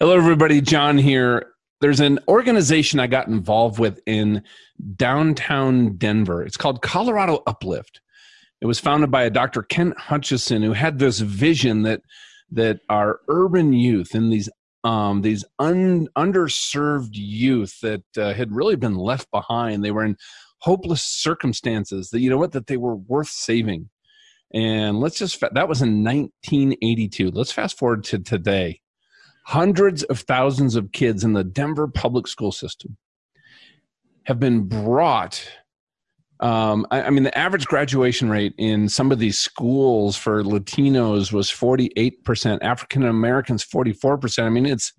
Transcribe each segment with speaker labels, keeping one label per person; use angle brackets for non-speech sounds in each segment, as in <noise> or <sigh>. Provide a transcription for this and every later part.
Speaker 1: Hello, everybody. John here. There's an organization I got involved with in downtown Denver. It's called Colorado Uplift. It was founded by a Dr. Kent Hutchison who had this vision that that our urban youth and these um, these un, underserved youth that uh, had really been left behind. They were in hopeless circumstances. That you know what that they were worth saving. And let's just that was in 1982. Let's fast forward to today hundreds of thousands of kids in the Denver public school system have been brought. Um, I, I, mean, the average graduation rate in some of these schools for Latinos was 48%, African Americans 44%. I mean, it's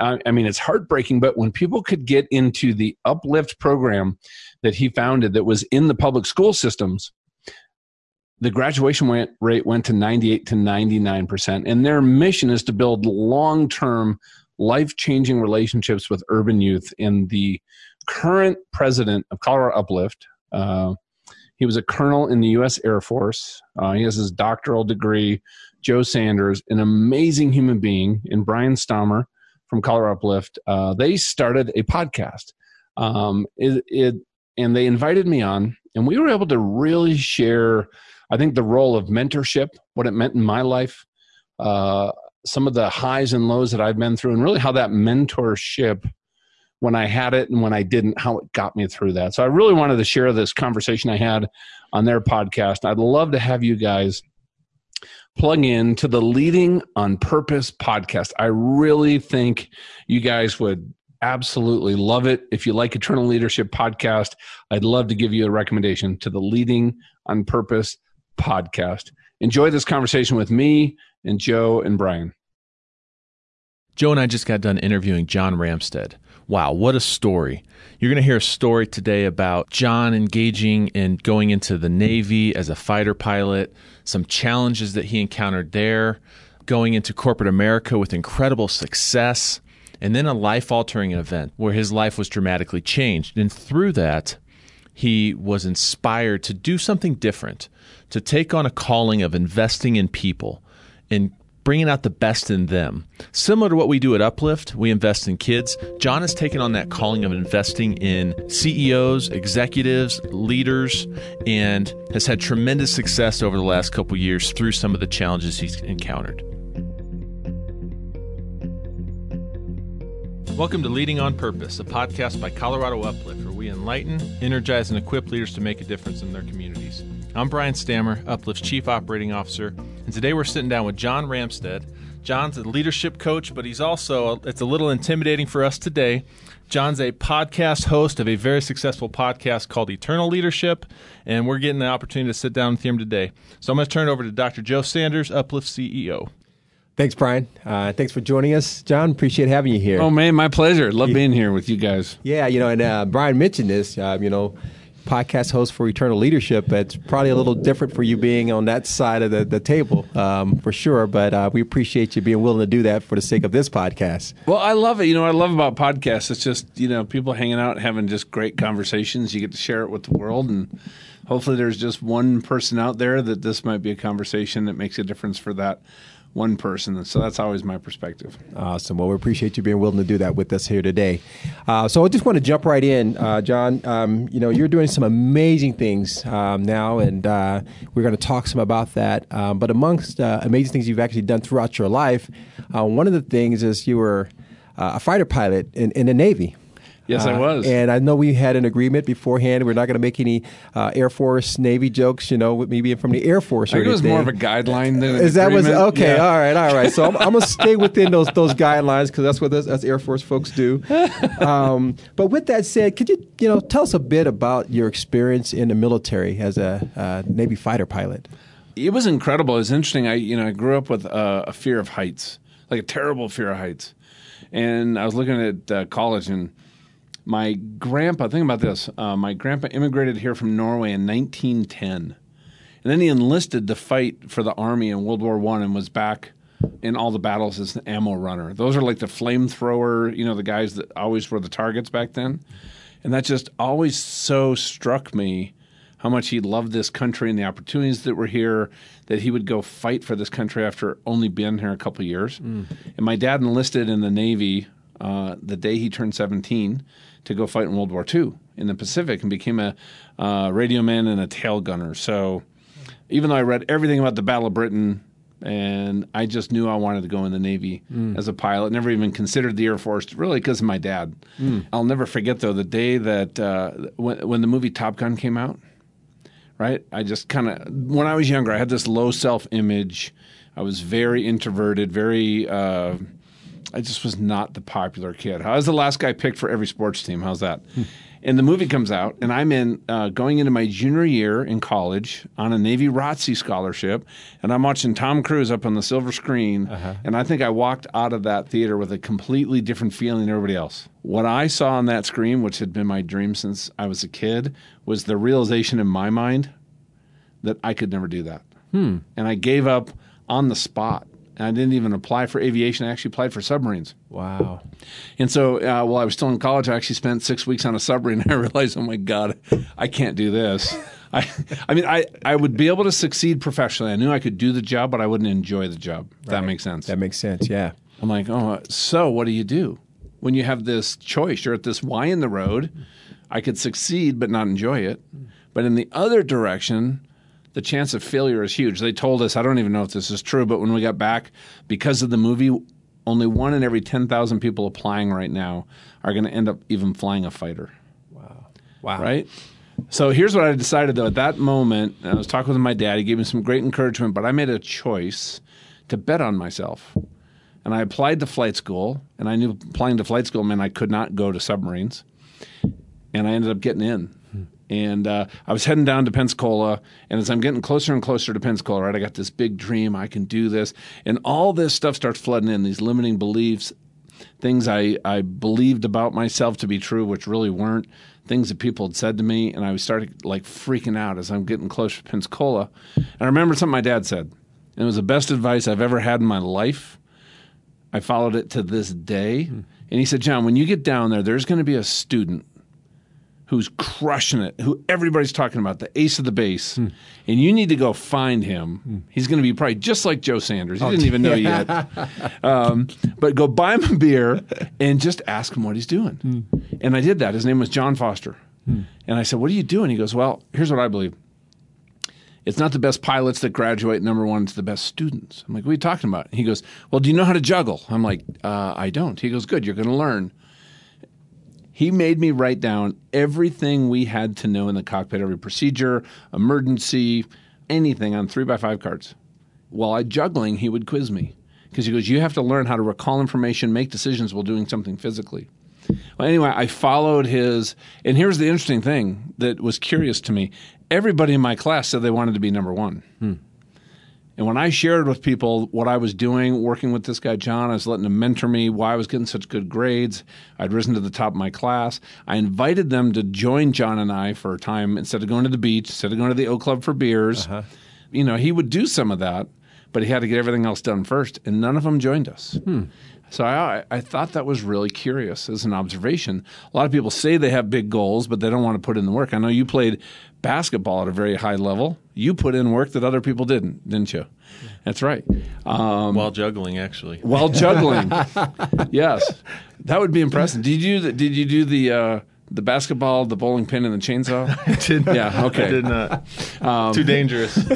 Speaker 1: I mean, it's heartbreaking, but when people could get into the Uplift program that he founded that was in the public school systems, the graduation rate went to 98 to 99%. And their mission is to build long term, life changing relationships with urban youth. And the current president of Colorado Uplift, uh, he was a colonel in the U.S. Air Force. Uh, he has his doctoral degree. Joe Sanders, an amazing human being, and Brian Stammer from Colorado Uplift, uh, they started a podcast. Um, it, it, and they invited me on, and we were able to really share I think the role of mentorship, what it meant in my life, uh, some of the highs and lows that I've been through, and really how that mentorship, when I had it and when I didn't, how it got me through that. So I really wanted to share this conversation I had on their podcast. I'd love to have you guys plug in to the Leading on Purpose podcast. I really think you guys would absolutely love it. If you like Eternal Leadership podcast, I'd love to give you a recommendation to the Leading on Purpose podcast. Enjoy this conversation with me and Joe and Brian.
Speaker 2: Joe and I just got done interviewing John Ramstead. Wow, what a story. You're going to hear a story today about John engaging and going into the Navy as a fighter pilot, some challenges that he encountered there, going into corporate America with incredible success, and then a life altering event where his life was dramatically changed. And through that, he was inspired to do something different to take on a calling of investing in people and bringing out the best in them. Similar to what we do at Uplift, we invest in kids. John has taken on that calling of investing in CEOs, executives, leaders, and has had tremendous success over the last couple years through some of the challenges he's encountered. Welcome to Leading on Purpose, a podcast by Colorado Uplift, where we enlighten, energize, and equip leaders to make a difference in their communities. I'm Brian Stammer, Uplift's Chief Operating Officer, and today we're sitting down with John Ramstead. John's a leadership coach, but he's also, it's a little intimidating for us today. John's a podcast host of a very successful podcast called Eternal Leadership, and we're getting the opportunity to sit down with him today. So I'm going to turn it over to Dr. Joe Sanders, Uplift CEO.
Speaker 3: Thanks, Brian. Uh, thanks for joining us, John. Appreciate having you here.
Speaker 1: Oh man, my pleasure. Love being here with you guys.
Speaker 3: Yeah, you know, and uh, Brian mentioned this. Uh, you know, podcast host for Eternal Leadership. It's probably a little different for you being on that side of the, the table, um, for sure. But uh, we appreciate you being willing to do that for the sake of this podcast.
Speaker 1: Well, I love it. You know, I love about podcasts. It's just you know people hanging out, having just great conversations. You get to share it with the world, and hopefully, there's just one person out there that this might be a conversation that makes a difference for that one person. So that's always my perspective.
Speaker 3: Awesome. Well, we appreciate you being willing to do that with us here today. Uh, so I just want to jump right in, uh, John. Um, you know, you're doing some amazing things um, now, and uh, we're going to talk some about that. Um, but amongst uh, amazing things you've actually done throughout your life, uh, one of the things is you were uh, a fighter pilot in, in the Navy.
Speaker 1: Yes, uh, I was.
Speaker 3: And I know we had an agreement beforehand. We're not going to make any uh, Air Force, Navy jokes, you know, with me being from the Air Force.
Speaker 1: I think it was more of a guideline than
Speaker 3: Is
Speaker 1: that
Speaker 3: was okay? Yeah. All right, all right. So I'm, I'm going to stay <laughs> within those those guidelines because that's what us, us Air Force folks do. <laughs> Um, but with that said, could you you know tell us a bit about your experience in the military as a uh, Navy fighter pilot?
Speaker 1: It was incredible. It was interesting. I you know I grew up with uh, a fear of heights, like a terrible fear of heights, and I was looking at uh, college and my grandpa, think about this. Uh, my grandpa immigrated here from Norway in 1910. And then he enlisted to fight for the army in World War One and was back in all the battles as an ammo runner. Those are like the flamethrower, you know, the guys that always were the targets back then. And that just always so struck me how much he loved this country and the opportunities that were here, that he would go fight for this country after only being here a couple of years. And my dad enlisted in the Navy uh, the day he turned 17 to go fight in World War II in the Pacific and became a uh, radio man and a tail gunner. So even though I read everything about the Battle of Britain and I just knew I wanted to go in the Navy as a pilot. Never even considered the Air Force, really, because of my dad. I'll never forget though the day that uh, when when the movie Top Gun came out. Right, I just kind of when I was younger, I had this low self image. I was very introverted, very. Uh, I just was not the popular kid. I was the last guy picked for every sports team. How's that? And the movie comes out, and I'm in uh, going into my junior year in college on a Navy ROTC scholarship, and I'm watching Tom Cruise up on the silver screen, and I think I walked out of that theater with a completely different feeling than everybody else. What I saw on that screen, which had been my dream since I was a kid, was the realization in my mind that I could never do that, and I gave up on the spot. I didn't even apply for aviation. I actually applied for submarines.
Speaker 3: Wow.
Speaker 1: And so uh, while I was still in college, I actually spent six weeks on a submarine. And <laughs> I realized, oh my God, I can't do this. I, I mean, I, I would be able to succeed professionally. I knew I could do the job, but I wouldn't enjoy the job. If that makes sense.
Speaker 3: That makes sense. Yeah.
Speaker 1: I'm like, oh, so what do you do when you have this choice? You're at this Y in the road. I could succeed, but not enjoy it. But in the other direction, the chance of failure is huge. They told us, I don't even know if this is true, but when we got back, because of the movie, only one in every 10,000 people applying right now are going to end up even flying a fighter,
Speaker 3: Wow. Wow.
Speaker 1: right? So here's what I decided though. At that moment, I was talking with my dad. He gave me some great encouragement, but I made a choice to bet on myself. And I applied to flight school, and I knew applying to flight school meant I could not go to submarines. And I ended up getting in. And uh, I was heading down to Pensacola, and as I'm getting closer and closer to Pensacola, right, I got this big dream. I can do this, and all this stuff starts flooding in. These limiting beliefs, things I, I believed about myself to be true, which really weren't. Things that people had said to me, and I was started like freaking out as I'm getting closer to Pensacola. And I remember something my dad said, and it was the best advice I've ever had in my life. I followed it to this day. And he said, John, when you get down there, there's going to be a student who's crushing it, who everybody's talking about, the ace of the base, and you need to go find him. He's going to be probably just like Joe Sanders. He didn't even know you yet. <laughs> Um, but go buy him a beer and just ask him what he's doing. And I did that. His name was John Foster. And I said, What are you doing? He goes, Well, here's what I believe. It's not the best pilots that graduate. Number one, it's the best students. I'm like, what are you talking about? He goes, well, do you know how to juggle? I'm like, uh, I don't. He goes, good. You're going to learn. He made me write down everything we had to know in the cockpit, every procedure, emergency, anything on three by five cards. While I juggling, he would quiz me because he goes, you have to learn how to recall information, make decisions while doing something physically. Well, anyway, I followed his, and here's the interesting thing that was curious to me. Everybody in my class said they wanted to be number one. Hmm. And when I shared with people what I was doing, working with this guy, John, I was letting him mentor me, why I was getting such good grades. I'd risen to the top of my class. I invited them to join John and I for a time instead of going to the beach, instead of going to the O Club for beers. Uh-huh. You know, he would do some of that, but he had to get everything else done first. And none of them joined us. Hmm. So I, I thought that was really curious as an observation. A lot of people say they have big goals, but they don't want to put in the work. I know you played basketball at a very high level. You put in work that other people didn't, didn't you? That's right. Um,
Speaker 2: While juggling, actually.
Speaker 1: while juggling, <laughs> yes, that would be impressive. Did you do the, did you do the uh, the basketball, the bowling pin, and the chainsaw? <laughs>
Speaker 2: did
Speaker 1: Yeah, okay.
Speaker 2: I did not. Too dangerous. <laughs>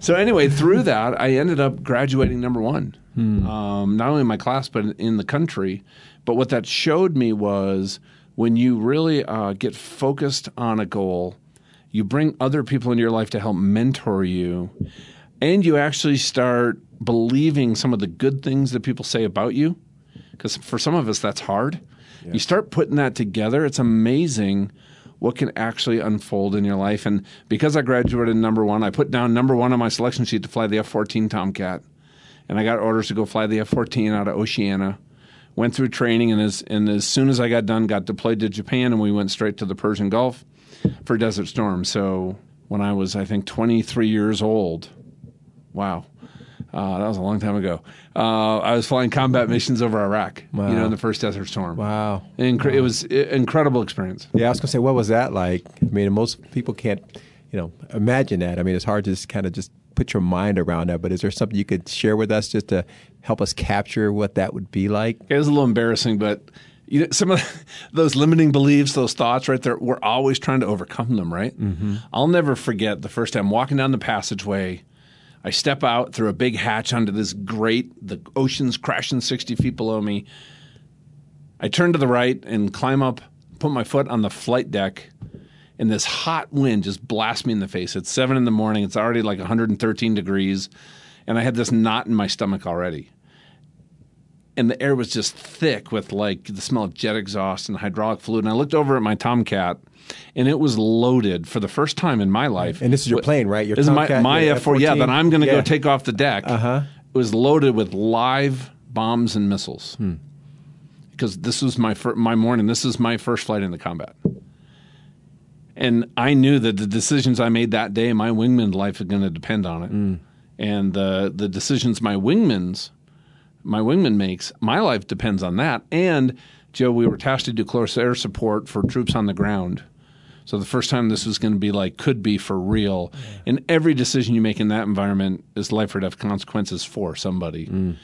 Speaker 1: So anyway, through that, I ended up graduating number one, um, not only in my class but in the country. But what that showed me was when you really uh, get focused on a goal, you bring other people into your life to help mentor you, and you actually start believing some of the good things that people say about you. Because for some of us, that's hard. You start putting that together, it's amazing what can actually unfold in your life. And because I graduated number one, I put down number one on my selection sheet to fly the F 14 Tomcat. And I got orders to go fly the F 14 out of Oceana. Went through training, and as, and as soon as I got done, got deployed to Japan, and we went straight to the Persian Gulf for Desert Storm. So when I was, I think, 23 years old, wow. Uh, that was a long time ago. Uh, I was flying combat missions over Iraq, you know, in the first Desert Storm.
Speaker 3: Wow.
Speaker 1: Incre- It was an incredible experience.
Speaker 3: Yeah, I was gonna say, what was that like? I mean, most people can't, you you know, imagine that. I mean, it's hard to just kind of just put your mind around that. But is there something you could share with us just to help us capture what that would be like?
Speaker 1: It was a little embarrassing, but you know, some of <laughs> those limiting beliefs, those thoughts right there, we're always trying to overcome them, right? Mm-hmm. I'll never forget the first time walking down the passageway. I step out through a big hatch onto this grate, the ocean's crashing 60 feet below me. I turn to the right and climb up, put my foot on the flight deck, and this hot wind just blasts me in the face. It's seven in the morning, it's already like 113 degrees, and I had this knot in my stomach already and the air was just thick with like the smell of jet exhaust and hydraulic fluid. And I looked over at my Tomcat, and it was loaded for the first time in my life.
Speaker 3: And this is your plane, right? Your
Speaker 1: this
Speaker 3: Tomcat,
Speaker 1: is my, my F4, yeah, that I'm going to
Speaker 3: yeah.
Speaker 1: go take off the deck.
Speaker 3: Uh-huh.
Speaker 1: It was loaded with live bombs and missiles.
Speaker 3: Hmm.
Speaker 1: Because this was my fir- my morning. This is my first flight into combat. And I knew that the decisions I made that day, my wingman's life is going to depend on it.
Speaker 3: Hmm.
Speaker 1: And the the decisions my wingman's my wingman makes, my life depends on that. And Joe, we were tasked to do close air support for troops on the ground. So the first time this was going to be like could be for real. Yeah. And every decision you make in that environment is life or death consequences for somebody. Mm.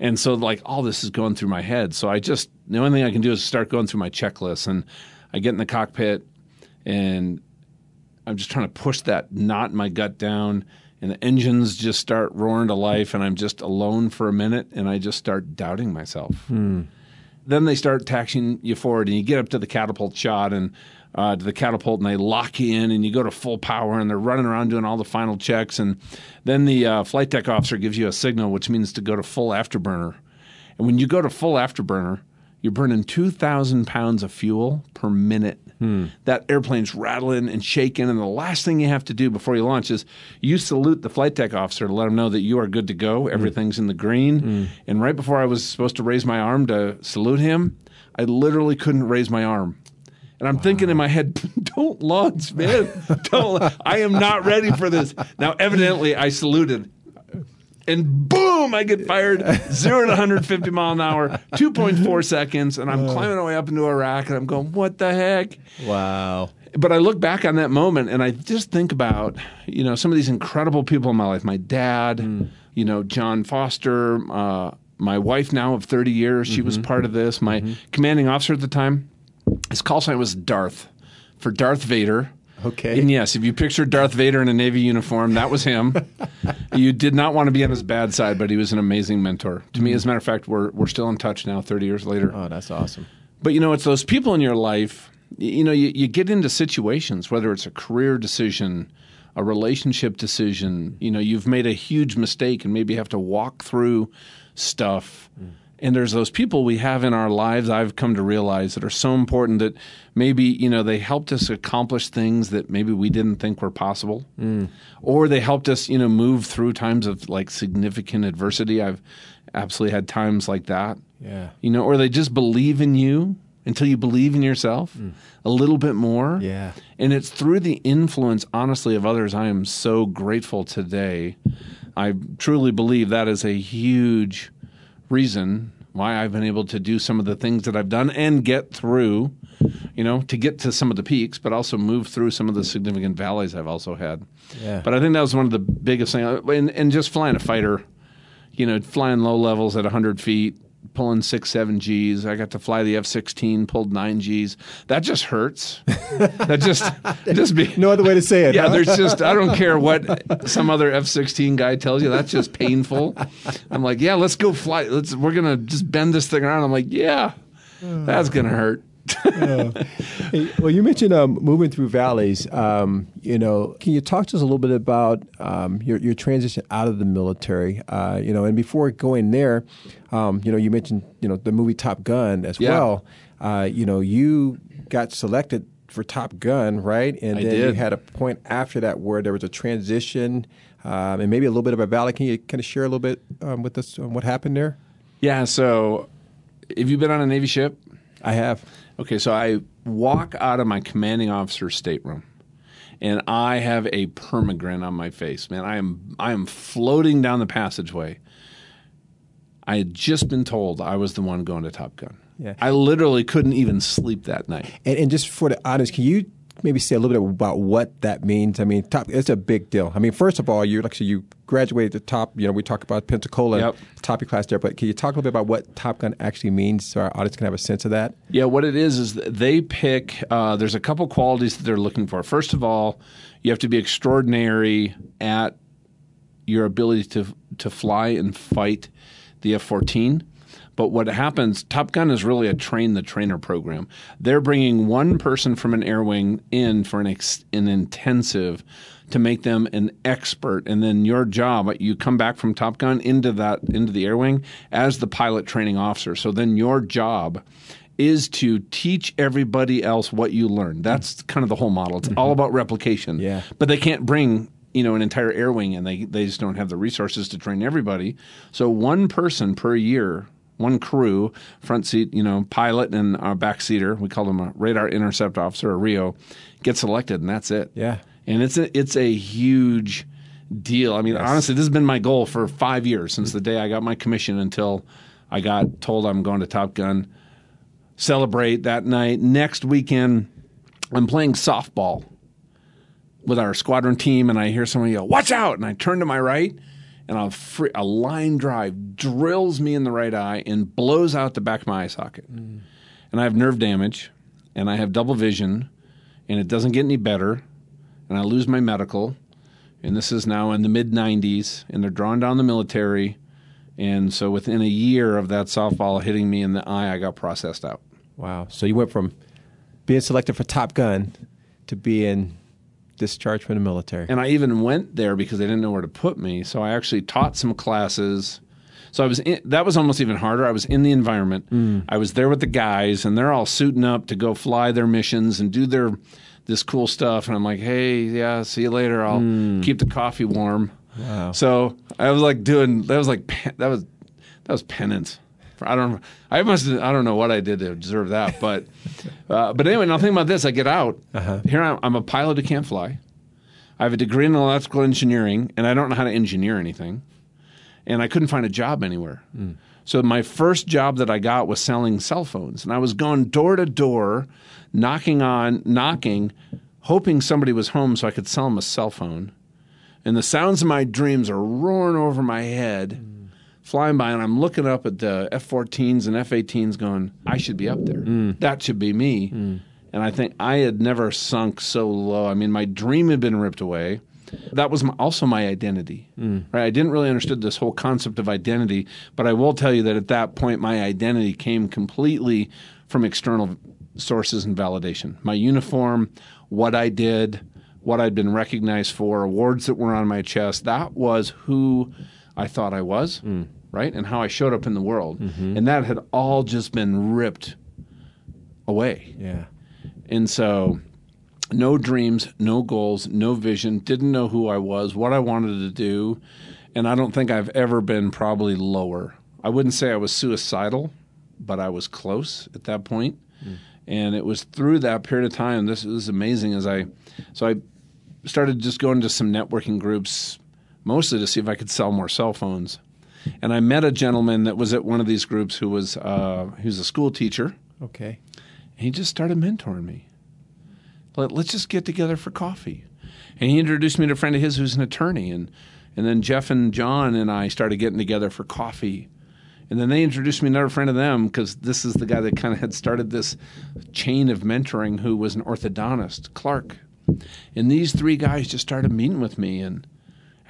Speaker 1: And so like all this is going through my head. So I just the only thing I can do is start going through my checklist and I get in the cockpit and I'm just trying to push that knot in my gut down and the engines just start roaring to life and I'm just alone for a minute and I just start doubting myself.
Speaker 3: Hmm.
Speaker 1: Then they start taxing you forward and you get up to the catapult shot and uh, to the catapult and they lock you in and you go to full power and they're running around doing all the final checks and then the uh, flight deck officer gives you a signal which means to go to full afterburner. And when you go to full afterburner, you're burning 2,000 pounds of fuel per minute.
Speaker 3: Hmm.
Speaker 1: That airplane's rattling and shaking, and the last thing you have to do before you launch is you salute the flight deck officer to let him know that you are good to go. Everything's in the green.
Speaker 3: Hmm.
Speaker 1: And right before I was supposed to raise my arm to salute him, I literally couldn't raise my arm. And I'm wow. thinking in my head, <laughs> don't launch, man. Don't. I am not ready for this. Now, evidently, I saluted and boom, I get fired zero to 150 mile an hour, 2.4 seconds, and I'm climbing my way up into Iraq, and I'm going, what the heck?
Speaker 3: Wow.
Speaker 1: But I look back on that moment, and I just think about, you know, some of these incredible people in my life. My dad, mm. you know, John Foster, uh, my wife now of 30 years, she mm-hmm. was part of this. My mm-hmm. commanding officer at the time, his call sign was Darth for Darth Vader. <laughs>
Speaker 3: Okay.
Speaker 1: And yes, if you picture Darth Vader in a Navy uniform, that was him. <laughs> you did not want to be on his bad side, but he was an amazing mentor. To me, as a matter of fact, we're, we're still in touch now, 30 years later.
Speaker 3: Oh, that's awesome.
Speaker 1: But you know, it's those people in your life, you know, you, you get into situations, whether it's a career decision, a relationship decision, you know, you've made a huge mistake and maybe have to walk through stuff. Mm and there's those people we have in our lives I've come to realize that are so important that maybe you know they helped us accomplish things that maybe we didn't think were possible.
Speaker 3: Mm.
Speaker 1: or they helped us you know move through times of like significant adversity. I've absolutely had times like that.
Speaker 3: Yeah.
Speaker 1: You know or they just believe in you until you believe in yourself mm. a little bit more.
Speaker 3: Yeah.
Speaker 1: And it's through the influence honestly of others I am so grateful today. I truly believe that is a huge reason why I've been able to do some of the things that I've done and get through, you know, to get to some of the peaks, but also move through some of the significant valleys I've also had.
Speaker 3: Yeah.
Speaker 1: But I think that was one of the biggest things. And, and just flying a fighter, you know, flying low levels at 100 feet, pulling six, seven Gs. I got to fly the F sixteen, pulled nine Gs. That just hurts. <laughs> that just just be
Speaker 3: no other way to say it.
Speaker 1: Yeah,
Speaker 3: huh?
Speaker 1: there's just I don't care what some other F sixteen guy tells you. That's just painful. I'm like, yeah, let's go fly. Let's we're gonna just bend this thing around. I'm like, yeah, that's gonna hurt. <laughs>
Speaker 3: hey, well, you mentioned um, moving through valleys. Um, you know, can you talk to us a little bit about um, your, your transition out of the military? Uh, you know, and before going there, um, you know, you mentioned you know the movie Top Gun as
Speaker 1: yeah.
Speaker 3: well. Uh, you know, you got selected for Top Gun, right? And
Speaker 1: I
Speaker 3: then
Speaker 1: did.
Speaker 3: you had a point after that where there was a transition um, and maybe a little bit of a valley. Can you kind of share a little bit um, with us on what happened there?
Speaker 1: Yeah. So, have you been on a Navy ship?
Speaker 3: I have.
Speaker 1: Okay, so I walk out of my commanding officer's stateroom and I have a permagrin on my face. Man, I am I am floating down the passageway. I had just been told I was the one going to Top Gun.
Speaker 3: Yeah.
Speaker 1: I literally couldn't even sleep that night.
Speaker 3: And, and just for the audience, can you maybe say a little bit about what that means? I mean, top it's a big deal. I mean, first of all, you actually you graduated at the top. You know, we talked about Pensacola,
Speaker 1: Yep.
Speaker 3: top of class there. But can you talk a little bit about what Top Gun actually means, so our audience can have a sense of that?
Speaker 1: Yeah, what it is is they pick. Uh, there's a couple qualities that they're looking for. First of all, you have to be extraordinary at your ability to to fly and fight the F-14. But what happens? Top Gun is really a train the trainer program. They're bringing one person from an air wing in for an ex, an intensive to make them an expert, and then your job you come back from Top Gun into that into the air wing as the pilot training officer. So then your job is to teach everybody else what you learned. That's kind of the whole model. It's mm-hmm. all about replication.
Speaker 3: Yeah.
Speaker 1: But they can't bring you know an entire air wing and they they just don't have the resources to train everybody. So one person per year, one crew, front seat, you know, pilot and our back seater, we call them a radar intercept officer, a RIO, gets selected and that's it.
Speaker 3: Yeah.
Speaker 1: And it's a, it's a huge deal. I mean, honestly, this has been my goal for 5 years since the day I got my commission until I got told I'm going to Top Gun celebrate that night. Next weekend, I'm playing softball with our squadron team, and I hear someone yell, "Watch out!" And I turn to my right, and a, free, a line drive drills me in the right eye and blows out the back of my eye socket. Mm. And I have nerve damage, and I have double vision, and it doesn't get any better, and I lose my medical. And this is now in the mid 90s, and they're drawing down the military. And so within a year of that softball hitting me in the eye, I got processed out.
Speaker 3: Wow. So you went from being selected for Top Gun to being discharged from the military.
Speaker 1: And I even went there because they didn't know where to put me. So I actually taught some classes. So I was in, that was almost even harder. I was in the environment. Mm. I was there with the guys, and they're all suiting up to go fly their missions and do their this cool stuff. And I'm like, hey, yeah, see you later. I'll mm. keep the coffee warm.
Speaker 3: Wow.
Speaker 1: So I was like doing that was like that was that was penance. I don't I must I don't know what I did to deserve that, but uh, but anyway, now think about this. I get out uh-huh. here. I'm, I'm a pilot who can't fly. I have a degree in electrical engineering, and I don't know how to engineer anything. And I couldn't find a job anywhere. Mm. So my first job that I got was selling cell phones, and I was going door to door, knocking on, knocking, hoping somebody was home so I could sell them a cell phone. And the sounds of my dreams are roaring over my head, mm. Flying by, and I'm looking up at the F-14s and F-18s, going, "I should be up there. Mm. That should be me." Mm. And I think I had never sunk so low. I mean, my dream had been ripped away. That was my, also my identity. Mm. Right? I didn't really understood this whole concept of identity, but I will tell you that at that point, my identity came completely from external sources and validation. My uniform, what I did, what I'd been recognized for, awards that were on my chest. That was who I thought I was, hmm. right? And how I showed up in the world. Mm-hmm. And that had all just been ripped away.
Speaker 3: Yeah.
Speaker 1: And so, no dreams, no goals, no vision, didn't know who I was, what I wanted to do. And I don't think I've ever been probably lower. I wouldn't say I was suicidal, but I was close at that point. Hmm. And it was through that period of time. This is amazing. As I, so I started just going to some networking groups, mostly to see if I could sell more cell phones. And I met a gentleman that was at one of these groups who was uh, was a school teacher.
Speaker 3: Okay.
Speaker 1: He just started mentoring me. Let, let's just get together for coffee. And he introduced me to a friend of his who's an attorney. And, and then Jeff and John and I started getting together for coffee. And then they introduced me to another friend of them because this is the guy that kind of had started this chain of mentoring who was an orthodontist, Clark. And these three guys just started meeting with me and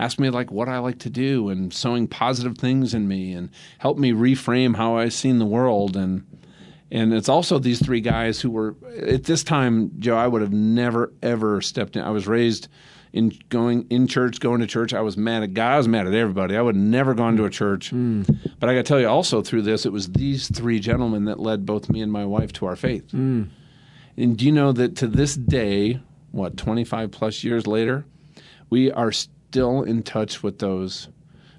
Speaker 1: asked me like what I like to do and sowing positive things in me and helped me reframe how I seen the world and and it's also these three guys who were at this time, Joe. I would have never ever stepped in. I was raised in going in church, going to church. I was mad at God. I was mad at everybody. I would have never gone to a church. Mm. Mm. But I got to tell you, also through this, it was these three gentlemen that led both me and my wife to our faith. Mm. And do you know that to this day, what twenty five plus years later, we are still in touch with those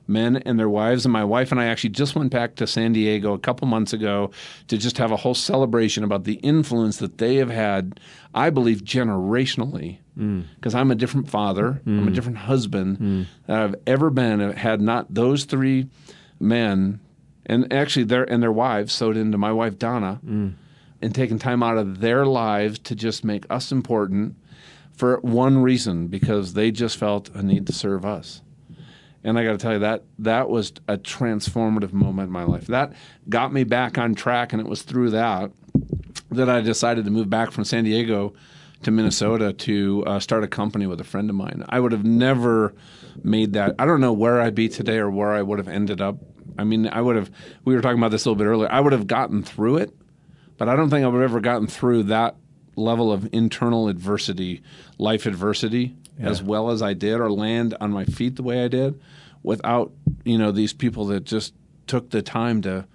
Speaker 1: men and their wives. And my wife and I actually just went back to San Diego a couple months ago to just have a whole celebration about the influence that they have had, I believe, generationally. Mm. Because I'm a different father, I'm a mm. different husband mm. that I've ever been. Had not those three men, and actually their and their wives sowed into my wife Donna. and taken time out of their lives to just make us important for one reason because they just felt a need to serve us. And I got to tell you that that was a transformative moment in my life. That got me back on track, and it was through that that I decided to move back from San Diego to Minnesota to uh, start a company with a friend of mine. I would have never made that. I don't know where I'd be today or where I would have ended up. I mean, I would have. We were talking about this a little bit earlier. I would have gotten through it, but I don't think I would have ever gotten through that level of internal adversity, life adversity, yeah. as well as I did, or land on my feet the way I did, without you know these people that just took the time to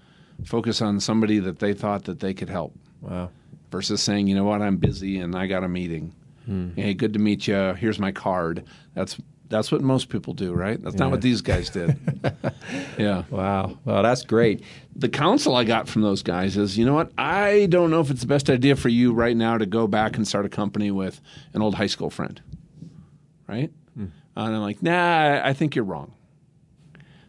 Speaker 1: focus on somebody that they thought that they could help.
Speaker 3: Wow.
Speaker 1: Versus saying, you know what, I'm busy and I got a meeting. Hmm. Hey, good to meet you. Here's my card. That's that's what most people do, right? That's yeah. not what these guys did. <laughs> yeah.
Speaker 3: Wow. Well, that's great.
Speaker 1: The counsel I got from those guys is, you know what? I don't know if it's the best idea for you right now to go back and start a company with an old high school friend. Right? Hmm. And I'm like, nah, I think you're wrong.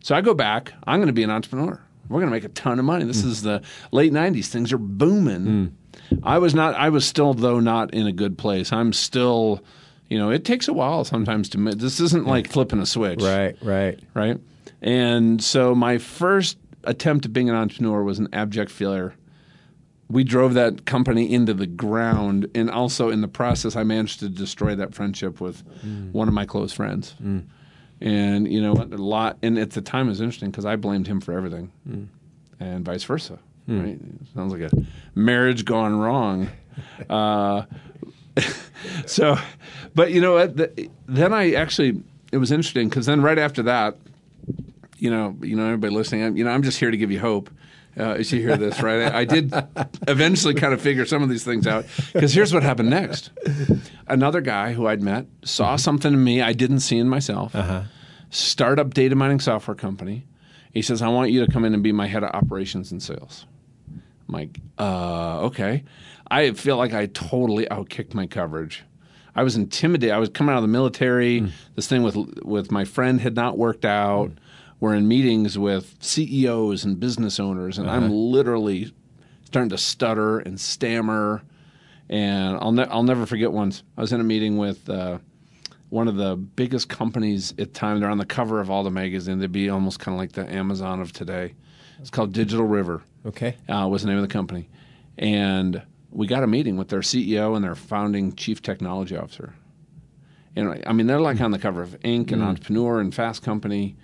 Speaker 1: So I go back. I'm going to be an entrepreneur. We're going to make a ton of money. This mm. is the late 90s. Things are booming. Mm. I was not, I was still, though, not in a good place. I'm still you know, it takes a while sometimes to. This isn't like flipping a switch.
Speaker 3: Right, right,
Speaker 1: right. And so my first attempt at being an entrepreneur was an abject failure. We drove that company into the ground, and also in the process, I managed to destroy that friendship with mm. one of my close friends. Mm. And you know, a lot. And at the time, it was interesting because I blamed him for everything, mm. and vice versa. Hmm. Right? Sounds like a marriage gone wrong. <laughs> Uh, <laughs> so, but you know what? The, then I actually it was interesting because then right after that, you know, you know, everybody listening, I'm, you know, I'm just here to give you hope. Uh, as you hear this, right? I, I did eventually kind of figure some of these things out because here's what happened next. Another guy who I'd met saw mm-hmm. something in me I didn't see in myself. Uh-huh. Startup data mining software company. He says, "I want you to come in and be my head of operations and sales." I'm like, uh, okay. I feel like I totally outkicked my coverage. I was intimidated. I was coming out of the military. Mm. This thing with with my friend had not worked out. Mm. We're in meetings with CEOs and business owners, and uh-huh. I'm literally starting to stutter and stammer. And I'll ne- I'll never forget once I was in a meeting with uh, one of the biggest companies at the time. They're on the cover of all the magazines. They'd be almost kind of like the Amazon of today. It's called Digital River.
Speaker 3: Okay,
Speaker 1: uh, was the name of the company, and we got a meeting with their CEO and their founding chief technology officer. And I mean, they're like on the cover of Inc. and mm. Entrepreneur and Fast Company.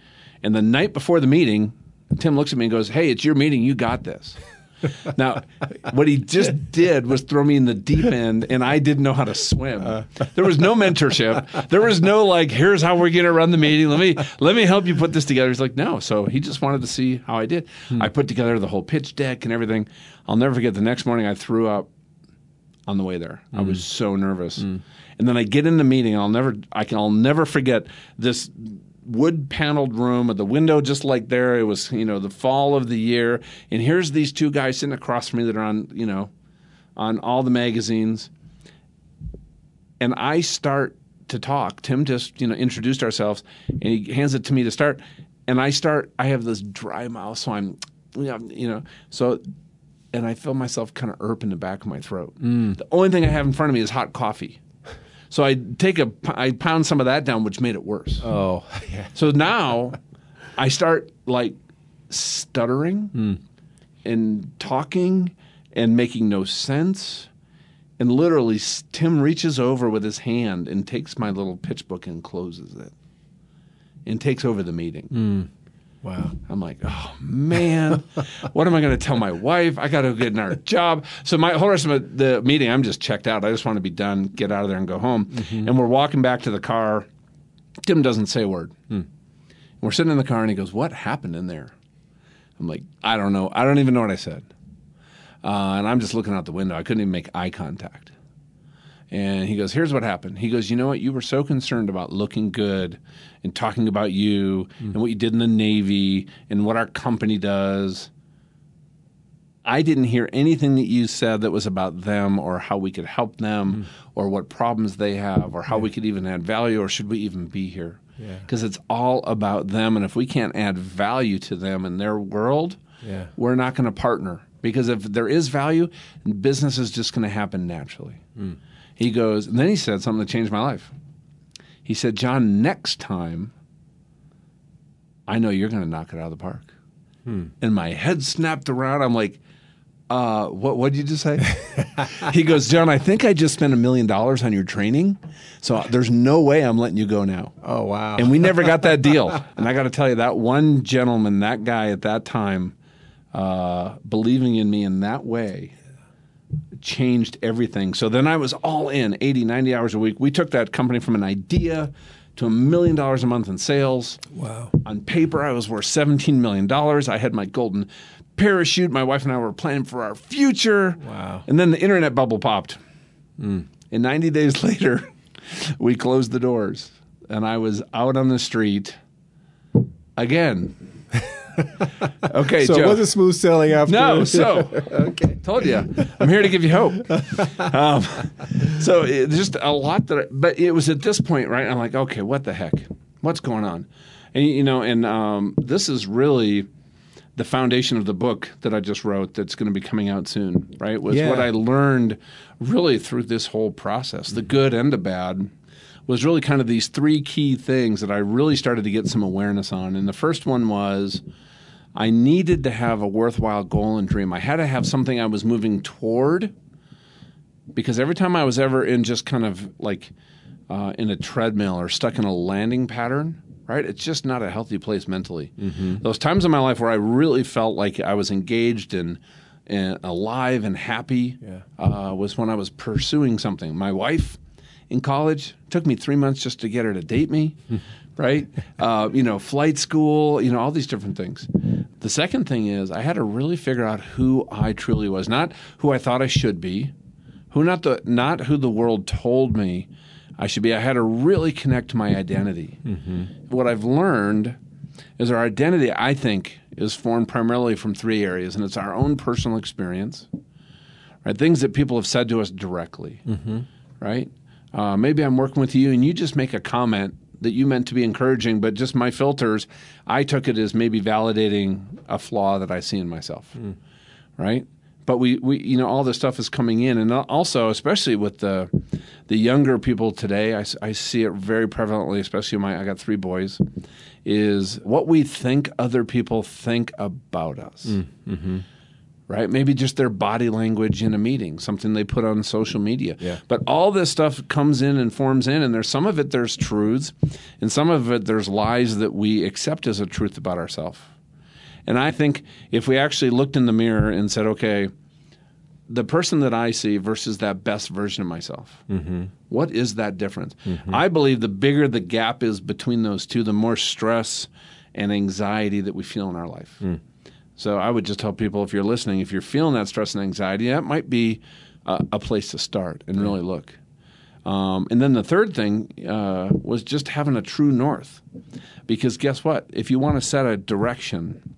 Speaker 1: And the night before the meeting, Tim looks at me and goes, "Hey, it's your meeting. You got this." <laughs> now, what he just did was throw me in the deep end, and I didn't know how to swim. Uh. There was no mentorship. There was no like, "Here's how we're going to run the meeting. Let me let me help you put this together." He's like, "No." So he just wanted to see how I did. Hmm. I put together the whole pitch deck and everything. I'll never forget. The next morning, I threw up on the way there. Mm. I was mm. so nervous. Mm. And then I get in the meeting. I'll never I can I'll never forget this wood paneled room with the window just like there. It was you know the fall of the year, and here's these two guys sitting across from me that are on you know on all the magazines, and I start to talk. Tim just you know introduced ourselves, and he hands it to me to start, and I start. I have this dry mouth, so I'm you know so and I feel myself kind of erp in the back of my throat. Mm. The only thing I have in front of me is hot coffee. So I take a, I pound some of that down, which made it worse.
Speaker 3: Oh, <laughs> yeah.
Speaker 1: So now I start like stuttering mm. and talking and making no sense. And literally, Tim reaches over with his hand and takes my little pitch book and closes it and takes over the meeting.
Speaker 3: Mm.
Speaker 1: Wow. I'm like, oh man, what am I going to tell my wife? I got to get another job. So my whole rest of the meeting, I'm just checked out. I just want to be done, get out of there, and go home. Mm-hmm. And we're walking back to the car. Tim doesn't say a word. Hmm. We're sitting in the car, and he goes, "What happened in there?" I'm like, "I don't know. I don't even know what I said." Uh, and I'm just looking out the window. I couldn't even make eye contact. And he goes, Here's what happened. He goes, You know what? You were so concerned about looking good and talking about you mm. and what you did in the Navy and what our company does. I didn't hear anything that you said that was about them or how we could help them mm. or what problems they have or how yeah. we could even add value or should we even be here. Because yeah. it's all about them. And if we can't add value to them in their world, yeah. we're not going to partner because if there is value, business is just going to happen naturally. He goes, and then he said something that changed my life. He said, John, next time, I know you're going to knock it out of the park. And my head snapped around. I'm like, uh, what what did you just say? <laughs> he goes, John, I think I just spent a million dollars on your training. So there's no way I'm letting you go now.
Speaker 3: Oh wow.
Speaker 1: And we never got that <laughs> deal. And I got to tell you, that one gentleman, that guy at that time, uh, believing in me in that way changed everything. So then I was all in 80, 90 hours a week. We took that company from an idea to a million dollars a month in sales.
Speaker 3: wow.
Speaker 1: On paper, I was worth $17 million. I had my golden parachute. My wife and I were planning for our future.
Speaker 3: Wow.
Speaker 1: And then the internet bubble popped. Hmm. And 90 days <laughs> later, we closed the doors. And I was out on the street again. <laughs> <laughs> okay,
Speaker 3: So
Speaker 1: Joe.
Speaker 3: it wasn't smooth sailing after.
Speaker 1: No, so <laughs>
Speaker 3: okay.
Speaker 1: told you, I'm here to give you hope. <laughs> Um, so it, just a lot that, I, but it was at this point, right? I'm like, okay, what the heck, what's going on? And you know, and um, this is really the foundation of the book that I just wrote. That's going to be coming out soon, right? Was
Speaker 3: Yeah.
Speaker 1: what I learned really through this whole process, the good and the bad. Was really kind of these three key things that I really started to get some awareness on. And the first one was I needed to have a worthwhile goal and dream. I had to have something I was moving toward because every time I was ever in just kind of like uh, in a treadmill or stuck in a landing pattern, right? It's just not a healthy place mentally. Those times in my life where I really felt like I was engaged and, and alive and happy uh, was when I was pursuing something. My wife in college took me three months just to get her to date me. <laughs> right? Uh, you know, flight school, you know, all these different things. The second thing is I had to really figure out who I truly was, not who I thought I should be, who not the not who the world told me I should be. I had to really connect to my identity. What I've learned is our identity, I think, is formed primarily from three areas, and it's our own personal experience, right? Things that people have said to us directly, right? Uh, maybe I'm working with you, and you just make a comment that you meant to be encouraging, but just my filters, I took it as maybe validating a flaw that I see in myself, hmm. right? But we, we, you know, all this stuff is coming in, and also, especially with the the younger people today, I see it very prevalently. Especially my, I got three boys, is what we think other people think about us mm, mm-hmm. Right? Maybe just their body language in a meeting, something they put on social media.
Speaker 3: Yeah.
Speaker 1: But all this stuff comes in and forms in, and there's some of it there's truths, and some of it there's lies that we accept as a truth about ourselves. And I think if we actually looked in the mirror and said, okay, the person that I see versus that best version of myself. Mm-hmm. What is that difference? Mm-hmm. I believe the bigger the gap is between those two, the more stress and anxiety that we feel in our life. Mm. So I would just tell people if you're listening, if you're feeling that stress and anxiety, that might be a, a place to start and really look. Um, and then the third thing uh, was just having a true north. Because guess what? If you want to set a direction,